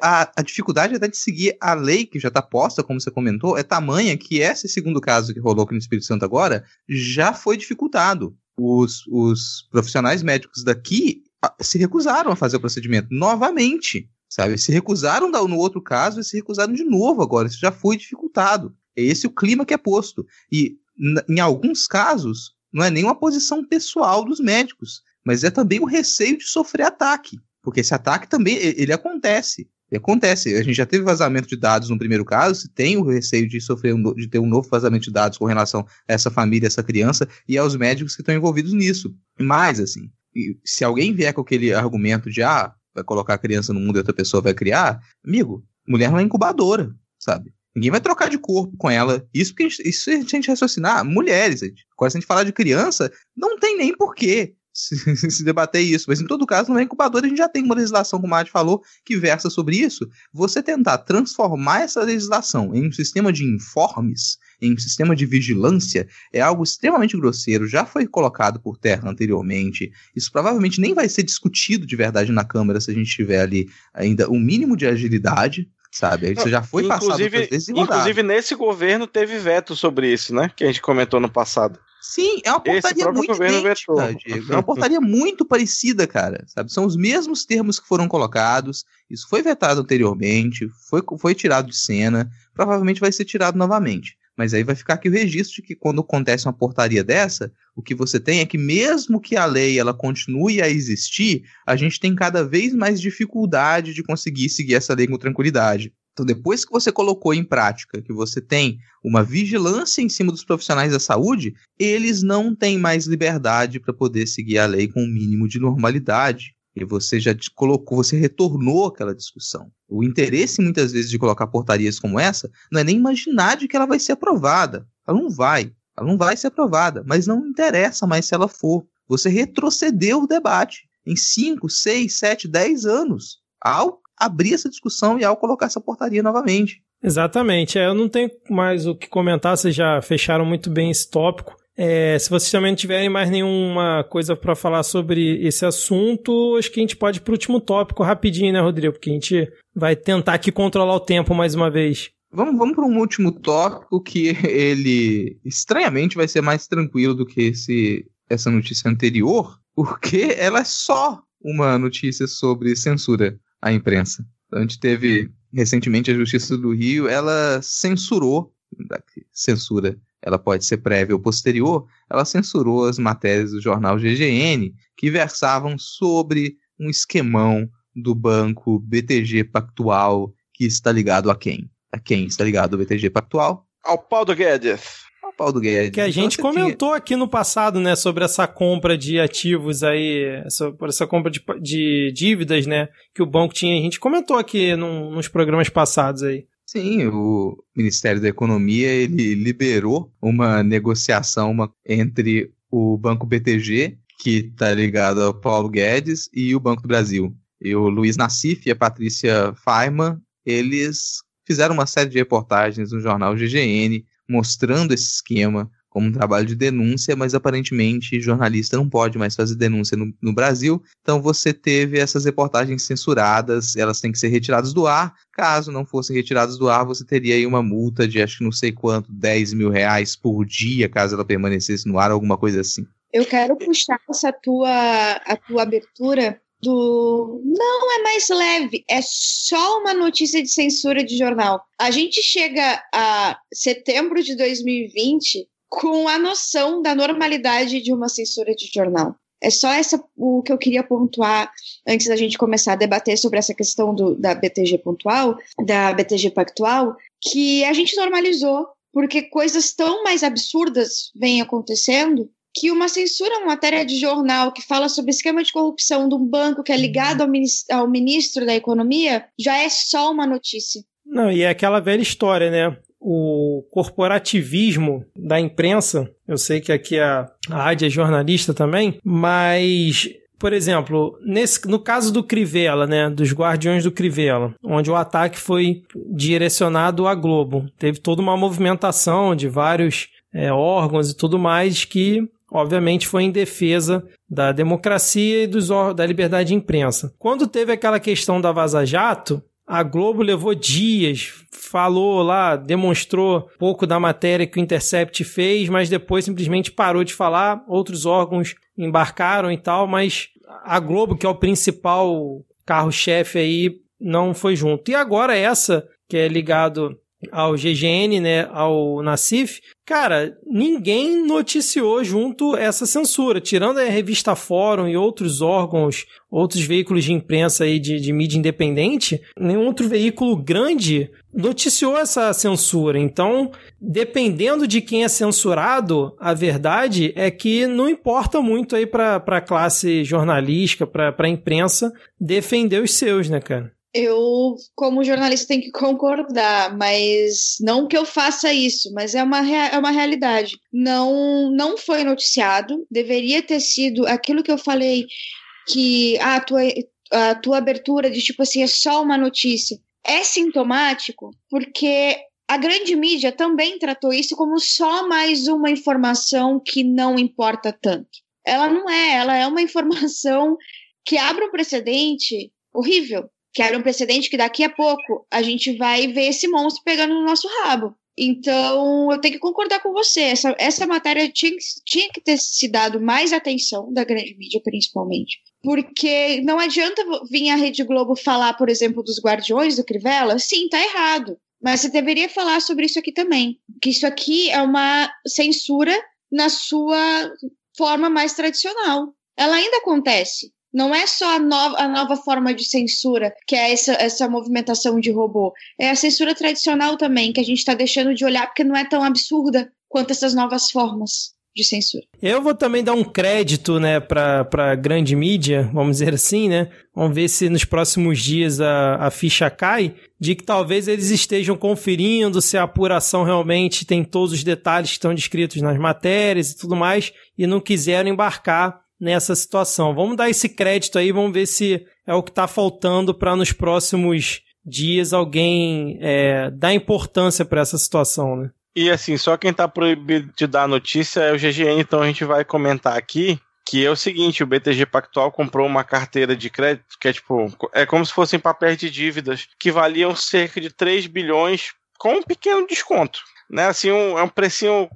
A, a, dificuldade até de seguir a lei que já está posta, como você comentou, é tamanha que esse segundo caso que rolou aqui no Espírito Santo agora já foi dificultado. Os, os profissionais médicos daqui se recusaram a fazer o procedimento novamente, sabe? Se recusaram no outro caso e se recusaram de novo agora. Isso já foi dificultado. É esse o clima que é posto. E em alguns casos, não é nem uma posição pessoal dos médicos, mas é também o receio de sofrer ataque. Porque esse ataque também ele acontece. Acontece. A gente já teve vazamento de dados no primeiro caso, se tem o receio de sofrer um, de ter um novo vazamento de dados com relação a essa família, essa criança e aos médicos que estão envolvidos nisso. Mais assim, se alguém vier com aquele argumento de ah, vai colocar a criança no mundo e outra pessoa vai criar, amigo, mulher não é incubadora, sabe? Ninguém vai trocar de corpo com ela. Isso porque a gente, isso a gente raciocinar, mulheres. Gente. Se a gente falar de criança, não tem nem porquê se, se debater isso. Mas em todo caso, no é incubador a gente já tem uma legislação, como a Mate falou, que versa sobre isso. Você tentar transformar essa legislação em um sistema de informes, em um sistema de vigilância, é algo extremamente grosseiro, já foi colocado por terra anteriormente. Isso provavelmente nem vai ser discutido de verdade na Câmara se a gente tiver ali ainda o um mínimo de agilidade sabe? Isso já foi inclusive, passado Inclusive, nesse governo teve veto sobre isso, né? Que a gente comentou no passado. Sim, é uma portaria muito idêntica, Diego. É uma portaria muito parecida, cara. Sabe? São os mesmos termos que foram colocados. Isso foi vetado anteriormente, foi, foi tirado de cena, provavelmente vai ser tirado novamente. Mas aí vai ficar aqui o registro de que quando acontece uma portaria dessa, o que você tem é que mesmo que a lei ela continue a existir, a gente tem cada vez mais dificuldade de conseguir seguir essa lei com tranquilidade. Então, depois que você colocou em prática que você tem uma vigilância em cima dos profissionais da saúde, eles não têm mais liberdade para poder seguir a lei com o um mínimo de normalidade. E você já colocou, você retornou aquela discussão. O interesse, muitas vezes, de colocar portarias como essa não é nem imaginar de que ela vai ser aprovada. Ela não vai. Ela não vai ser aprovada. Mas não interessa mais se ela for. Você retrocedeu o debate em 5, 6, 7, 10 anos ao abrir essa discussão e ao colocar essa portaria novamente. Exatamente. É, eu não tenho mais o que comentar, vocês já fecharam muito bem esse tópico. É, se vocês também não tiverem mais nenhuma coisa para falar sobre esse assunto, acho que a gente pode ir para o último tópico rapidinho, né, Rodrigo? Porque a gente vai tentar aqui controlar o tempo mais uma vez. Vamos, vamos para um último tópico que ele estranhamente vai ser mais tranquilo do que esse, essa notícia anterior, porque ela é só uma notícia sobre censura à imprensa. A gente teve recentemente a Justiça do Rio, ela censurou, censura ela pode ser prévia ou posterior, ela censurou as matérias do jornal GGN que versavam sobre um esquemão do banco BTG Pactual que está ligado a quem? A quem está ligado o BTG Pactual? Ao Paulo Guedes. Ao Paulo Guedes. Que a então, gente comentou tinha... aqui no passado, né, sobre essa compra de ativos aí, essa, por essa compra de, de dívidas, né, que o banco tinha. A gente comentou aqui num, nos programas passados aí. Sim, o Ministério da Economia ele liberou uma negociação uma, entre o Banco BTG, que está ligado ao Paulo Guedes, e o Banco do Brasil. E o Luiz Nassif e a Patrícia Feynman, eles fizeram uma série de reportagens no jornal GGN mostrando esse esquema, como um trabalho de denúncia, mas aparentemente jornalista não pode mais fazer denúncia no, no, Brasil. Então você teve essas reportagens censuradas, elas têm que ser retiradas do ar. Caso não fossem retiradas do ar, você teria aí uma multa de acho que não sei quanto, 10 mil reais por dia, caso ela permanecesse no ar, alguma coisa assim. Eu quero puxar essa tua, a tua abertura do não é mais leve, é só uma notícia de censura de jornal. A gente chega a setembro de 2020 com a noção da normalidade de uma censura de jornal. É só essa o que eu queria pontuar antes da gente começar a debater sobre essa questão do, da BTG pontual, da BTG pactual, que a gente normalizou, porque coisas tão mais absurdas vêm acontecendo que uma censura, uma matéria de jornal que fala sobre esquema de corrupção de um banco que é ligado ao, ministro, ao ministro da Economia já é só uma notícia. Não, e é aquela velha história, né? O corporativismo da imprensa. Eu sei que aqui a, a Rádio é jornalista também, mas por exemplo, nesse, no caso do Crivella, né, dos Guardiões do Crivella, onde o ataque foi direcionado à Globo, teve toda uma movimentação de vários é, órgãos e tudo mais que, obviamente, foi em defesa da democracia e dos, da liberdade de imprensa. Quando teve aquela questão da Vaza Jato, A Globo levou dias, falou lá, demonstrou pouco da matéria que o Intercept fez, mas depois simplesmente parou de falar. Outros órgãos embarcaram e tal, mas a Globo, que é o principal carro-chefe aí, não foi junto. E agora essa, que é ligado ao GGN, né, ao Nacif, cara, ninguém noticiou junto essa censura, tirando a revista Fórum e outros órgãos, outros veículos de imprensa aí de, de mídia independente, nenhum outro veículo grande noticiou essa censura. Então, dependendo de quem é censurado, a verdade é que não importa muito aí para a classe jornalística, para a imprensa defender os seus, né, cara? Eu, como jornalista, tenho que concordar, mas não que eu faça isso, mas é uma, é uma realidade. Não, não foi noticiado, deveria ter sido aquilo que eu falei, que a tua, a tua abertura de tipo assim, é só uma notícia. É sintomático, porque a grande mídia também tratou isso como só mais uma informação que não importa tanto. Ela não é, ela é uma informação que abre um precedente horrível que era um precedente que daqui a pouco a gente vai ver esse monstro pegando no nosso rabo. Então, eu tenho que concordar com você. Essa, essa matéria tinha, tinha que ter se dado mais atenção, da grande mídia principalmente. Porque não adianta vir a Rede Globo falar, por exemplo, dos Guardiões do Crivella. Sim, tá errado. Mas você deveria falar sobre isso aqui também. Que isso aqui é uma censura na sua forma mais tradicional. Ela ainda acontece. Não é só a nova, a nova forma de censura, que é essa, essa movimentação de robô. É a censura tradicional também, que a gente está deixando de olhar porque não é tão absurda quanto essas novas formas de censura. Eu vou também dar um crédito, né, para grande mídia, vamos dizer assim, né? Vamos ver se nos próximos dias a, a ficha cai, de que talvez eles estejam conferindo se a apuração realmente tem todos os detalhes que estão descritos nas matérias e tudo mais, e não quiseram embarcar nessa situação. Vamos dar esse crédito aí, vamos ver se é o que está faltando para nos próximos dias alguém é, dar importância para essa situação, né? E assim, só quem está proibido de dar notícia é o GGN, então a gente vai comentar aqui que é o seguinte, o BTG Pactual comprou uma carteira de crédito que é tipo, é como se fossem papéis de dívidas que valiam cerca de 3 bilhões com um pequeno desconto, né? Assim, um, é um precinho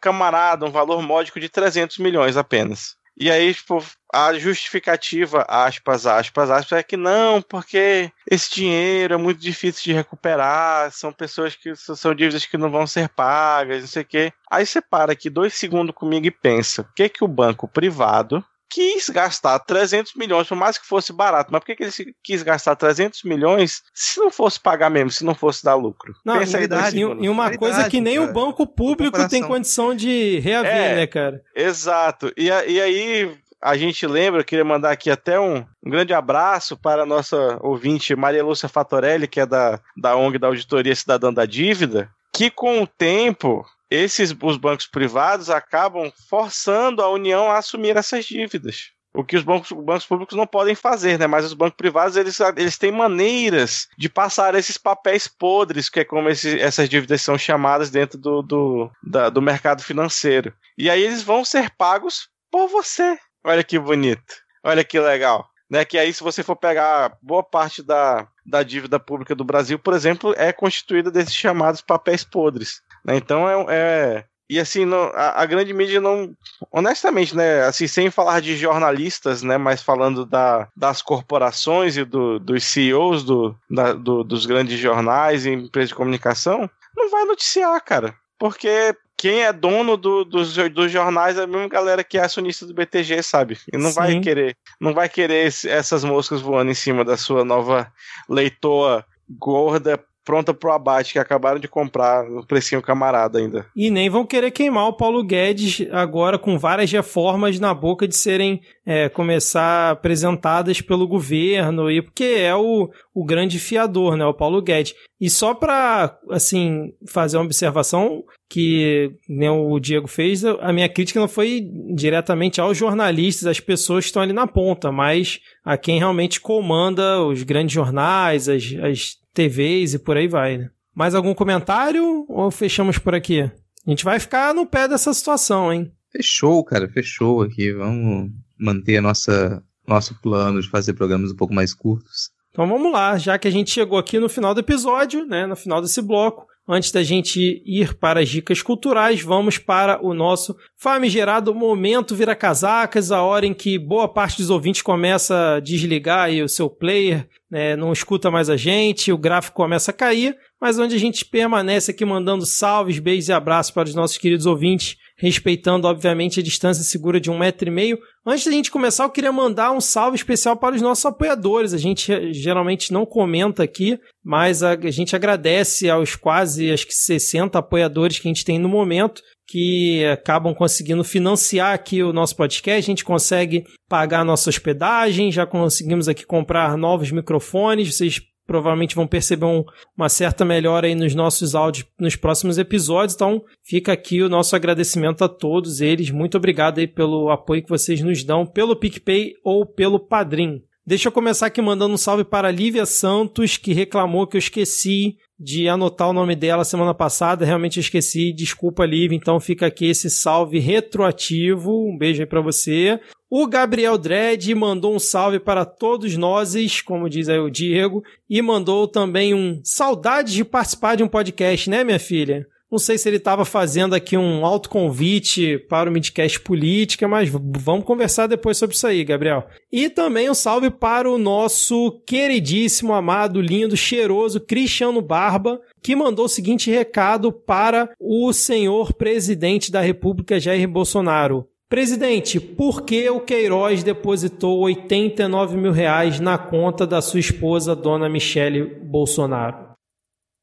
camarada, um valor módico de 300 milhões apenas. E aí, tipo, a justificativa, aspas, aspas, aspas, é que não, porque esse dinheiro é muito difícil de recuperar, são pessoas que são dívidas que não vão ser pagas, não sei o quê. Aí você para aqui dois segundos comigo e pensa, o que que o banco privado quis gastar 300 milhões, por mais que fosse barato, mas por que, que ele quis gastar 300 milhões se não fosse pagar mesmo, se não fosse dar lucro? Não, Pensa verdade, e, e uma coisa que nem cara. o banco público tem condição de reaver, é, né, cara? Exato. E, e aí, a gente lembra, queria mandar aqui até um, um, grande abraço para a nossa ouvinte Maria Lúcia Fatorelli, que é da, da ONG da Auditoria Cidadã da Dívida, que com o tempo esses os bancos privados acabam forçando a União a assumir essas dívidas. O que os bancos, bancos públicos não podem fazer, né? Mas os bancos privados eles, eles têm maneiras de passar esses papéis podres, que é como esse, essas dívidas são chamadas dentro do, do, da, do mercado financeiro. E aí eles vão ser pagos por você. Olha que bonito. Olha que legal. Né, que aí, se você for pegar boa parte da, da dívida pública do Brasil, por exemplo, é constituída desses chamados papéis podres. Né? Então é, é, e assim, não, a, a, grande mídia não. Honestamente, né? Assim, sem falar de jornalistas, né? Mas falando da, das corporações e do, dos CEOs do, da, do, dos grandes jornais e empresas de comunicação, não vai noticiar, cara. Porque quem é dono do, dos, dos jornais é a mesma galera que é acionista do BTG, sabe? E não Sim. vai querer, não vai querer essas moscas voando em cima da sua nova leitora gorda pronta pro abate, que acabaram de comprar no precinho camarada ainda. E nem vão querer queimar o Paulo Guedes agora com várias reformas na boca de serem é, começar apresentadas pelo governo, e porque é o, o grande fiador, né, o Paulo Guedes. E só para, assim, fazer uma observação que nem o Diego fez, a minha crítica não foi diretamente aos jornalistas, às pessoas que estão ali na ponta, mas a quem realmente comanda os grandes jornais, as, as TVs e por aí vai, né? Mais algum comentário ou fechamos por aqui? A gente vai ficar no pé dessa situação, hein? Fechou, cara, fechou aqui. Vamos manter a nossa nosso plano de fazer programas um pouco mais curtos. Então vamos lá, já que a gente chegou aqui no final do episódio, né, no final desse bloco, Antes da gente ir para as dicas culturais, vamos para o nosso famigerado momento vira-casacas, a hora em que boa parte dos ouvintes começa a desligar o seu player, né, não escuta mais a gente, o gráfico começa a cair, mas onde a gente permanece aqui mandando salves, beijos e abraços para os nossos queridos ouvintes respeitando, obviamente, a distância segura de um metro e meio. Antes da gente começar, eu queria mandar um salve especial para os nossos apoiadores. A gente geralmente não comenta aqui, mas a, a gente agradece aos quase, acho que 60 apoiadores que a gente tem no momento que acabam conseguindo financiar aqui o nosso podcast. A gente consegue pagar a nossa hospedagem, já conseguimos aqui comprar novos microfones. Vocês provavelmente vão perceber um, uma certa melhora aí nos nossos áudios nos próximos episódios. Então, fica aqui o nosso agradecimento a todos eles. Muito obrigado aí pelo apoio que vocês nos dão pelo PicPay ou pelo Padrim. Deixa eu começar aqui mandando um salve para a Lívia Santos, que reclamou que eu esqueci de anotar o nome dela semana passada. Realmente esqueci. Desculpa, Lívia. Então fica aqui esse salve retroativo. Um beijo aí para você. O Gabriel Dredd mandou um salve para todos nós, como diz aí o Diego, e mandou também um saudade de participar de um podcast, né, minha filha? Não sei se ele estava fazendo aqui um autoconvite para o Midcast Política, mas vamos conversar depois sobre isso aí, Gabriel. E também um salve para o nosso queridíssimo, amado, lindo, cheiroso Cristiano Barba, que mandou o seguinte recado para o senhor presidente da República, Jair Bolsonaro. Presidente, por que o Queiroz depositou 89 mil reais na conta da sua esposa, dona Michele Bolsonaro?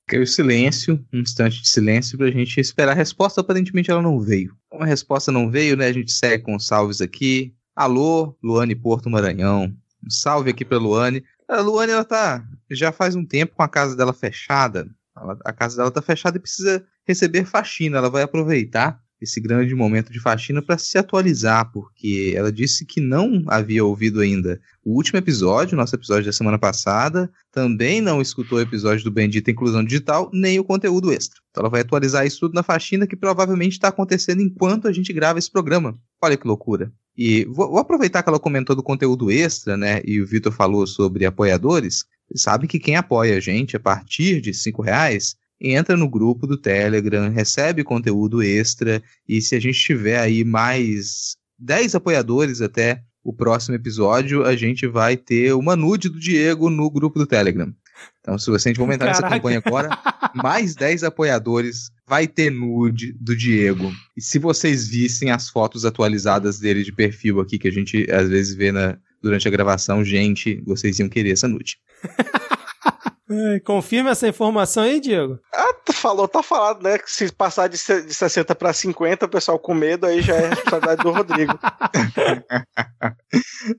Caiu silêncio, um instante de silêncio para a gente esperar a resposta. Aparentemente ela não veio. Como a resposta não veio, né? A gente segue com salves aqui. Alô, Luane Porto Maranhão. Um salve aqui para Luane. A Luane, ela tá já faz um tempo com a casa dela fechada. Ela, a casa dela tá fechada e precisa receber faxina. Ela vai aproveitar esse grande momento de faxina para se atualizar, porque ela disse que não havia ouvido ainda o último episódio, nosso episódio da semana passada, também não escutou o episódio do Bendita Inclusão Digital, nem o conteúdo extra. Então ela vai atualizar isso tudo na faxina que provavelmente está acontecendo enquanto a gente grava esse programa. Olha que loucura. E vou, vou aproveitar que ela comentou do conteúdo extra, né? E o Vitor falou sobre apoiadores. Sabe que quem apoia a gente a partir de cinco reais entra no grupo do Telegram, recebe conteúdo extra e se a gente tiver aí mais 10 apoiadores até o próximo episódio, a gente vai ter uma nude do Diego no grupo do Telegram. Então, se você a gente nessa campanha agora, mais 10 apoiadores vai ter nude do Diego. E se vocês vissem as fotos atualizadas dele de perfil aqui, que a gente às vezes vê na, durante a gravação, gente, vocês iam querer essa nude. confirma essa informação aí, Diego. Ah, tu falou, tá falado, né? Que se passar de, de 60 para 50, o pessoal com medo, aí já é responsabilidade do Rodrigo.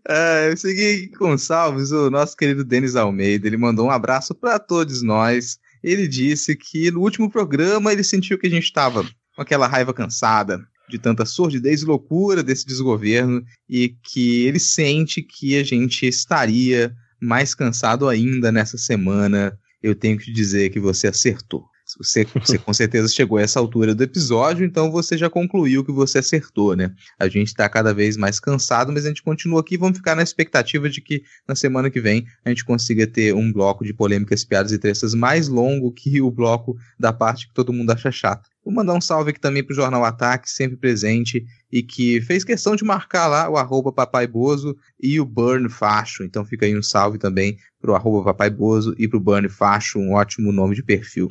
é, eu segui com salves o nosso querido Denis Almeida. Ele mandou um abraço para todos nós. Ele disse que no último programa ele sentiu que a gente estava com aquela raiva cansada de tanta sordidez e loucura desse desgoverno e que ele sente que a gente estaria mais cansado ainda nessa semana, eu tenho que dizer que você acertou. Você, você com certeza chegou a essa altura do episódio, então você já concluiu que você acertou, né? A gente está cada vez mais cansado, mas a gente continua aqui. Vamos ficar na expectativa de que na semana que vem a gente consiga ter um bloco de polêmicas, piadas e trestas mais longo que o bloco da parte que todo mundo acha chato. Vou mandar um salve aqui também pro Jornal Ataque, sempre presente, e que fez questão de marcar lá o arroba Papai Bozo e o Burn Facho. Então fica aí um salve também pro arroba Papai Bozo e pro Burn Facho, um ótimo nome de perfil.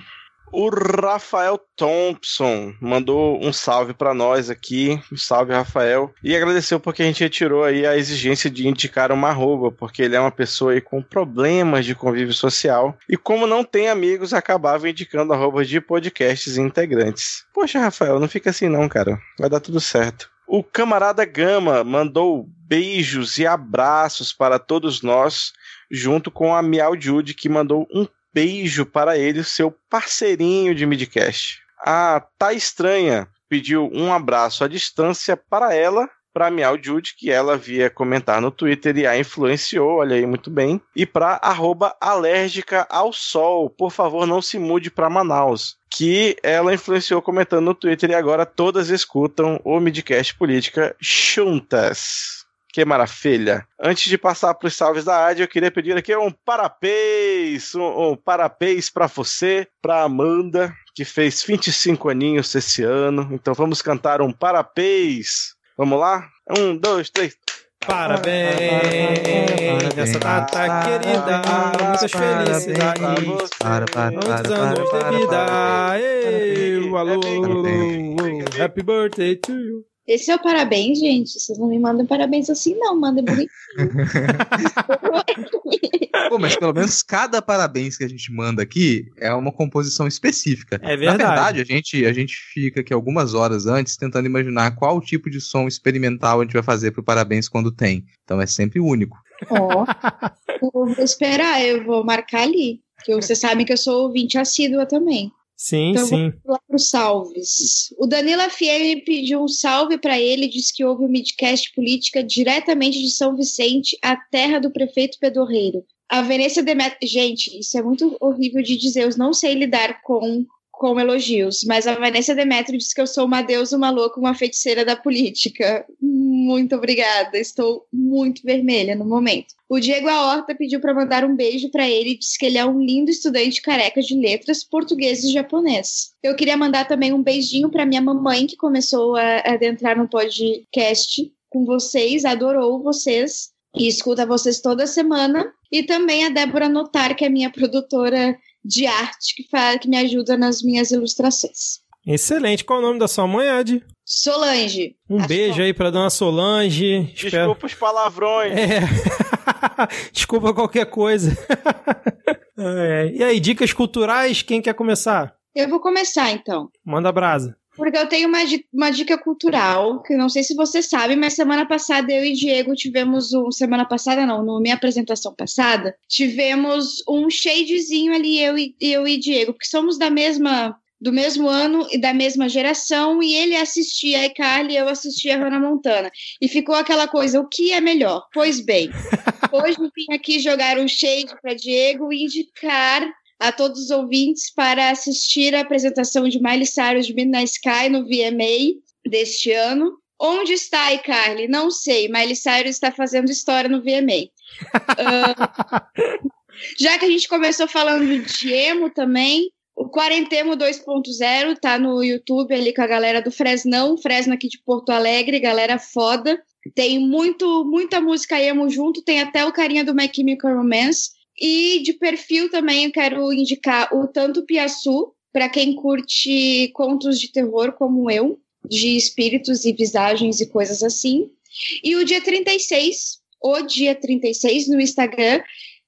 O Rafael Thompson mandou um salve para nós aqui. Um salve, Rafael. E agradeceu porque a gente retirou aí a exigência de indicar uma arroba, porque ele é uma pessoa aí com problemas de convívio social. E como não tem amigos, acabava indicando arrobas de podcasts integrantes. Poxa, Rafael, não fica assim não, cara. Vai dar tudo certo. O camarada Gama mandou beijos e abraços para todos nós, junto com a Miau Jude, que mandou um beijo para ele, seu parceirinho de midcast. A Tá Estranha pediu um abraço à distância para ela, para Miau Jude, que ela via comentar no Twitter e a influenciou, olha aí muito bem. E para arroba alérgica ao sol, por favor não se mude para Manaus. Que ela influenciou comentando no Twitter e agora todas escutam o Midcast Política juntas. Que maravilha. Antes de passar para os salves da AD, eu queria pedir aqui um parabéns, um, um parabéns para você, para Amanda, que fez 25 aninhos esse ano. Então vamos cantar um parabéns. Vamos lá? Um, dois, três. Parabéns nessa data querida, muitas felicidades, muitos anos de vida. Ei, alô, happy birthday to you. Esse é o parabéns, gente. Vocês não me mandam parabéns assim, não. Mandem bonitinho. Pô, mas pelo menos cada parabéns que a gente manda aqui é uma composição específica. É verdade. Na verdade, a gente, a gente fica aqui algumas horas antes tentando imaginar qual tipo de som experimental a gente vai fazer pro parabéns quando tem. Então é sempre único. Ó, eu vou esperar, eu vou marcar ali. Que vocês sabem que eu sou ouvinte assídua também. Sim, Então, sim. Vamos lá para os salves. O Danilo FM pediu um salve para ele, disse que houve o midcast política diretamente de São Vicente, a terra do prefeito Pedorreiro. A Venência Demetrio. Gente, isso é muito horrível de dizer, eu não sei lidar com, com elogios, mas a Vanessa Demetrio disse que eu sou uma deusa, uma louca, uma feiticeira da política. Muito obrigada, estou muito vermelha no momento. O Diego Aorta pediu para mandar um beijo para ele e disse que ele é um lindo estudante careca de letras, português e japonês. Eu queria mandar também um beijinho para minha mamãe, que começou a adentrar no podcast com vocês, adorou vocês e escuta vocês toda semana. E também a Débora Notar, que é minha produtora de arte, que, fa- que me ajuda nas minhas ilustrações. Excelente. Qual o nome da sua mãe, Ed? Solange. Um a beijo aí pra dona Solange. Espero... Desculpa os palavrões. É. Desculpa qualquer coisa. É. E aí, dicas culturais? Quem quer começar? Eu vou começar então. Manda brasa. Porque eu tenho uma, uma dica cultural, que não sei se você sabe, mas semana passada eu e Diego tivemos um. Semana passada, não, na minha apresentação passada, tivemos um shadezinho ali, eu e, eu e Diego, porque somos da mesma. Do mesmo ano e da mesma geração, e ele assistia a iCarly e eu assistia a Hannah Montana. E ficou aquela coisa: o que é melhor? Pois bem, hoje vim aqui jogar um shade para Diego e indicar a todos os ouvintes para assistir a apresentação de Miley Cyrus de Midnight Sky no VMA deste ano. Onde está a iCarly? Não sei. Miley Cyrus está fazendo história no VMA. Ah, já que a gente começou falando de emo também, o Quarentemo 2.0 tá no YouTube ali com a galera do Fresnão, Fresno aqui de Porto Alegre, galera foda. Tem muito, muita música emo junto, tem até o carinha do My Chemical Romance. E de perfil também eu quero indicar o Tanto Piaçu, para quem curte contos de terror como eu, de espíritos e visagens e coisas assim. E o dia 36, o dia 36 no Instagram,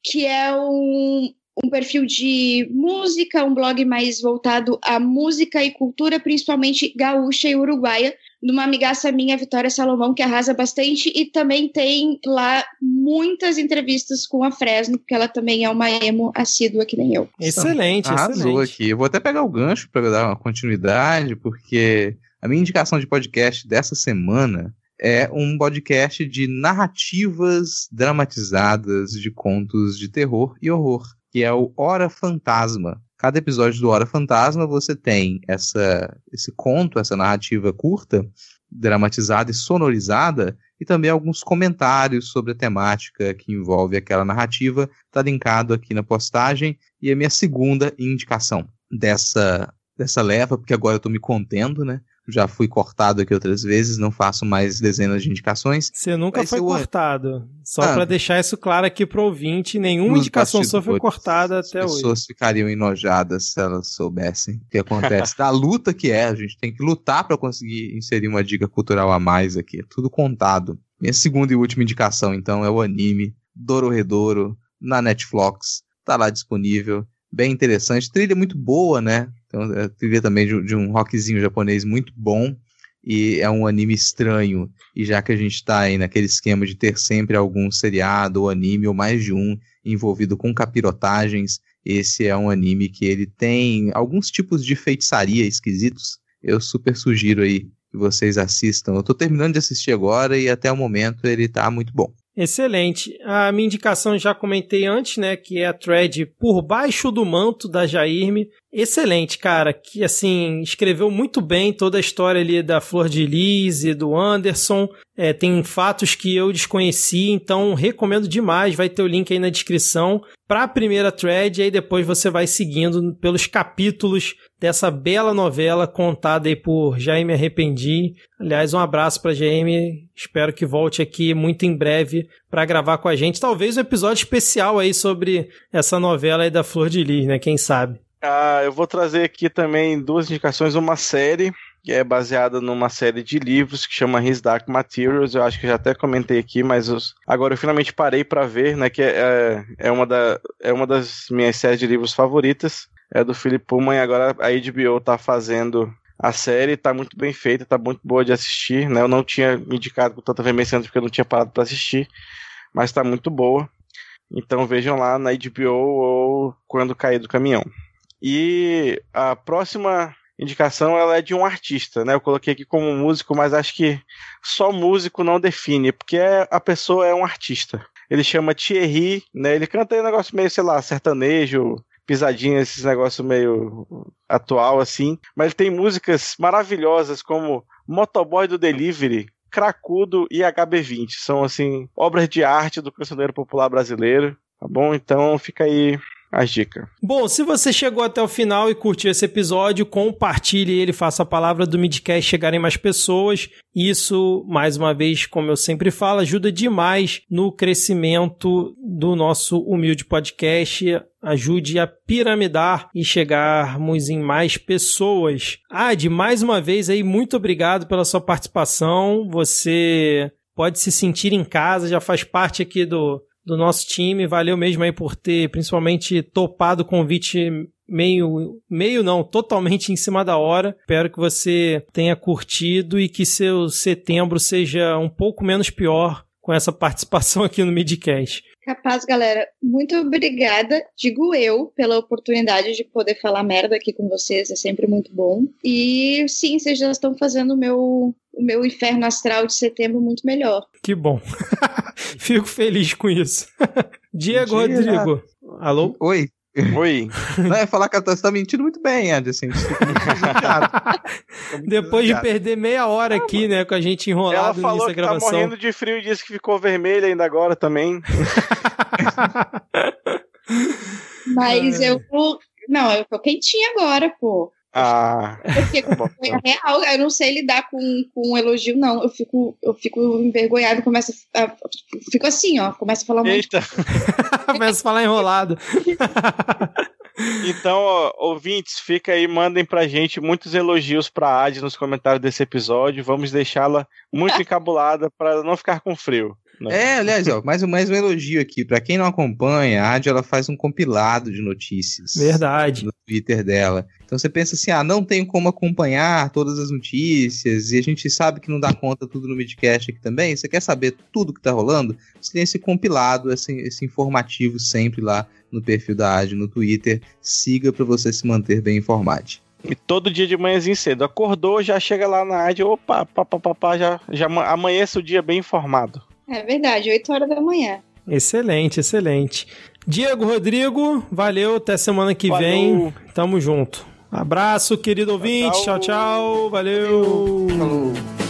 que é um, um perfil de música, um blog mais voltado à música e cultura, principalmente gaúcha e uruguaia, de uma amigaça minha, Vitória Salomão, que arrasa bastante, e também tem lá muitas entrevistas com a Fresno, porque ela também é uma emo assídua que nem eu. Excelente, Arrasou excelente. aqui. Eu vou até pegar o gancho para dar uma continuidade, porque a minha indicação de podcast dessa semana é um podcast de narrativas dramatizadas de contos de terror e horror, que é o Hora Fantasma. Cada episódio do Hora Fantasma você tem essa, esse conto, essa narrativa curta, dramatizada e sonorizada, e também alguns comentários sobre a temática que envolve aquela narrativa. Está linkado aqui na postagem. E a minha segunda indicação dessa, dessa leva, porque agora eu estou me contendo, né? Já fui cortado aqui outras vezes, não faço mais dezenas de indicações. Você nunca foi cortado. Só Ah. pra deixar isso claro aqui pro ouvinte, nenhuma Nos indicação sua foi cortada As até hoje. pessoas ficariam enojadas se elas soubessem o que acontece. da luta que é, a gente tem que lutar para conseguir inserir uma dica cultural a mais aqui. É tudo contado. Minha segunda e última indicação, então, é o anime Dororedoro na Netflix. Tá lá disponível. Bem interessante. Trilha muito boa, né? Então, é trilha também de, de um rockzinho japonês muito bom. E é um anime estranho. E já que a gente tá aí naquele esquema de ter sempre algum seriado ou anime, ou mais de um, envolvido com capirotagens, esse é um anime que ele tem alguns tipos de feitiçaria esquisitos. Eu super sugiro aí que vocês assistam. Eu tô terminando de assistir agora e até o momento ele tá muito bom. Excelente. A minha indicação já comentei antes, né, que é a thread Por Baixo do Manto da Jairme. Excelente, cara, que assim, escreveu muito bem toda a história ali da Flor de Lis e do Anderson. É, tem fatos que eu desconheci, então recomendo demais. Vai ter o link aí na descrição para a primeira thread, e aí depois você vai seguindo pelos capítulos dessa bela novela contada aí por Jaime Arrependi. Aliás, um abraço para Jaime. Espero que volte aqui muito em breve para gravar com a gente. Talvez um episódio especial aí sobre essa novela aí da Flor de Lis, né? Quem sabe? Ah, eu vou trazer aqui também duas indicações, uma série que é baseada numa série de livros que chama His Dark Materials. Eu acho que já até comentei aqui, mas eu, agora eu finalmente parei para ver, né? Que é, é, é, uma da, é uma das minhas séries de livros favoritas. É do Philip Pullman e agora a HBO tá fazendo a série, tá muito bem feita, tá muito boa de assistir, né? Eu não tinha indicado com tanta veemência antes porque eu não tinha parado para assistir, mas tá muito boa. Então vejam lá na HBO ou quando cair do caminhão. E a próxima indicação ela é de um artista, né? Eu coloquei aqui como músico, mas acho que só músico não define, porque a pessoa é um artista. Ele chama Thierry, né? Ele canta um negócio meio, sei lá, sertanejo, pisadinha, esses negócios meio atual assim. Mas ele tem músicas maravilhosas como Motoboy do Delivery, Cracudo e HB20. São assim obras de arte do cancioneiro popular brasileiro. Tá bom? Então fica aí as dicas. Bom, se você chegou até o final e curtiu esse episódio, compartilhe ele, faça a palavra do Midcast chegarem mais pessoas. Isso, mais uma vez, como eu sempre falo, ajuda demais no crescimento do nosso humilde podcast. Ajude a piramidar e chegarmos em mais pessoas. Ad, mais uma vez aí, muito obrigado pela sua participação. Você pode se sentir em casa, já faz parte aqui do, do nosso time. Valeu mesmo aí por ter principalmente topado o convite meio, meio não, totalmente em cima da hora. Espero que você tenha curtido e que seu setembro seja um pouco menos pior com essa participação aqui no Midcast. Capaz, galera. Muito obrigada, digo eu, pela oportunidade de poder falar merda aqui com vocês. É sempre muito bom. E sim, vocês já estão fazendo o meu, o meu inferno astral de setembro muito melhor. Que bom. Fico feliz com isso. Diego Rodrigo. Alô? Oi. Oi. Não, é falar que você tá mentindo muito bem, assim. Depois de perder meia hora aqui, né, com a gente enrolado Ela falou nessa que gravação. tá morrendo de frio e disse que ficou vermelha ainda agora também. Mas eu. Não, eu tô quentinha agora, pô. Ah, Porque com vergonha real, eu não sei lidar com, com um elogio, não. Eu fico, eu fico envergonhado, começo a, a- Fico assim, ó. Começo a falar muito. eita. Começa a falar enrolado. Então, ó, ouvintes, fica aí, mandem pra gente muitos elogios pra Ad nos comentários desse episódio. Vamos deixá-la muito encabulada pra não ficar com frio. Né? É, aliás, ó, mais, um- mais um elogio aqui. Pra quem não acompanha, a Adi ela faz um compilado de notícias. Verdade. no Twitter dela. Então você pensa assim, ah, não tenho como acompanhar todas as notícias, e a gente sabe que não dá conta tudo no Midcast aqui também. Você quer saber tudo que tá rolando? Você tem esse compilado, esse, esse informativo sempre lá no perfil da AD no Twitter. Siga para você se manter bem informado. E todo dia de manhãzinho cedo. Acordou, já chega lá na Ad, opa, pá, pá, pá, pá, já, já ama- amanhece o dia bem informado. É verdade, 8 horas da manhã. Excelente, excelente. Diego Rodrigo, valeu, até semana que Valeu. vem. Tamo junto. Abraço, querido ouvinte. tchau. tchau, tchau valeu. Falou!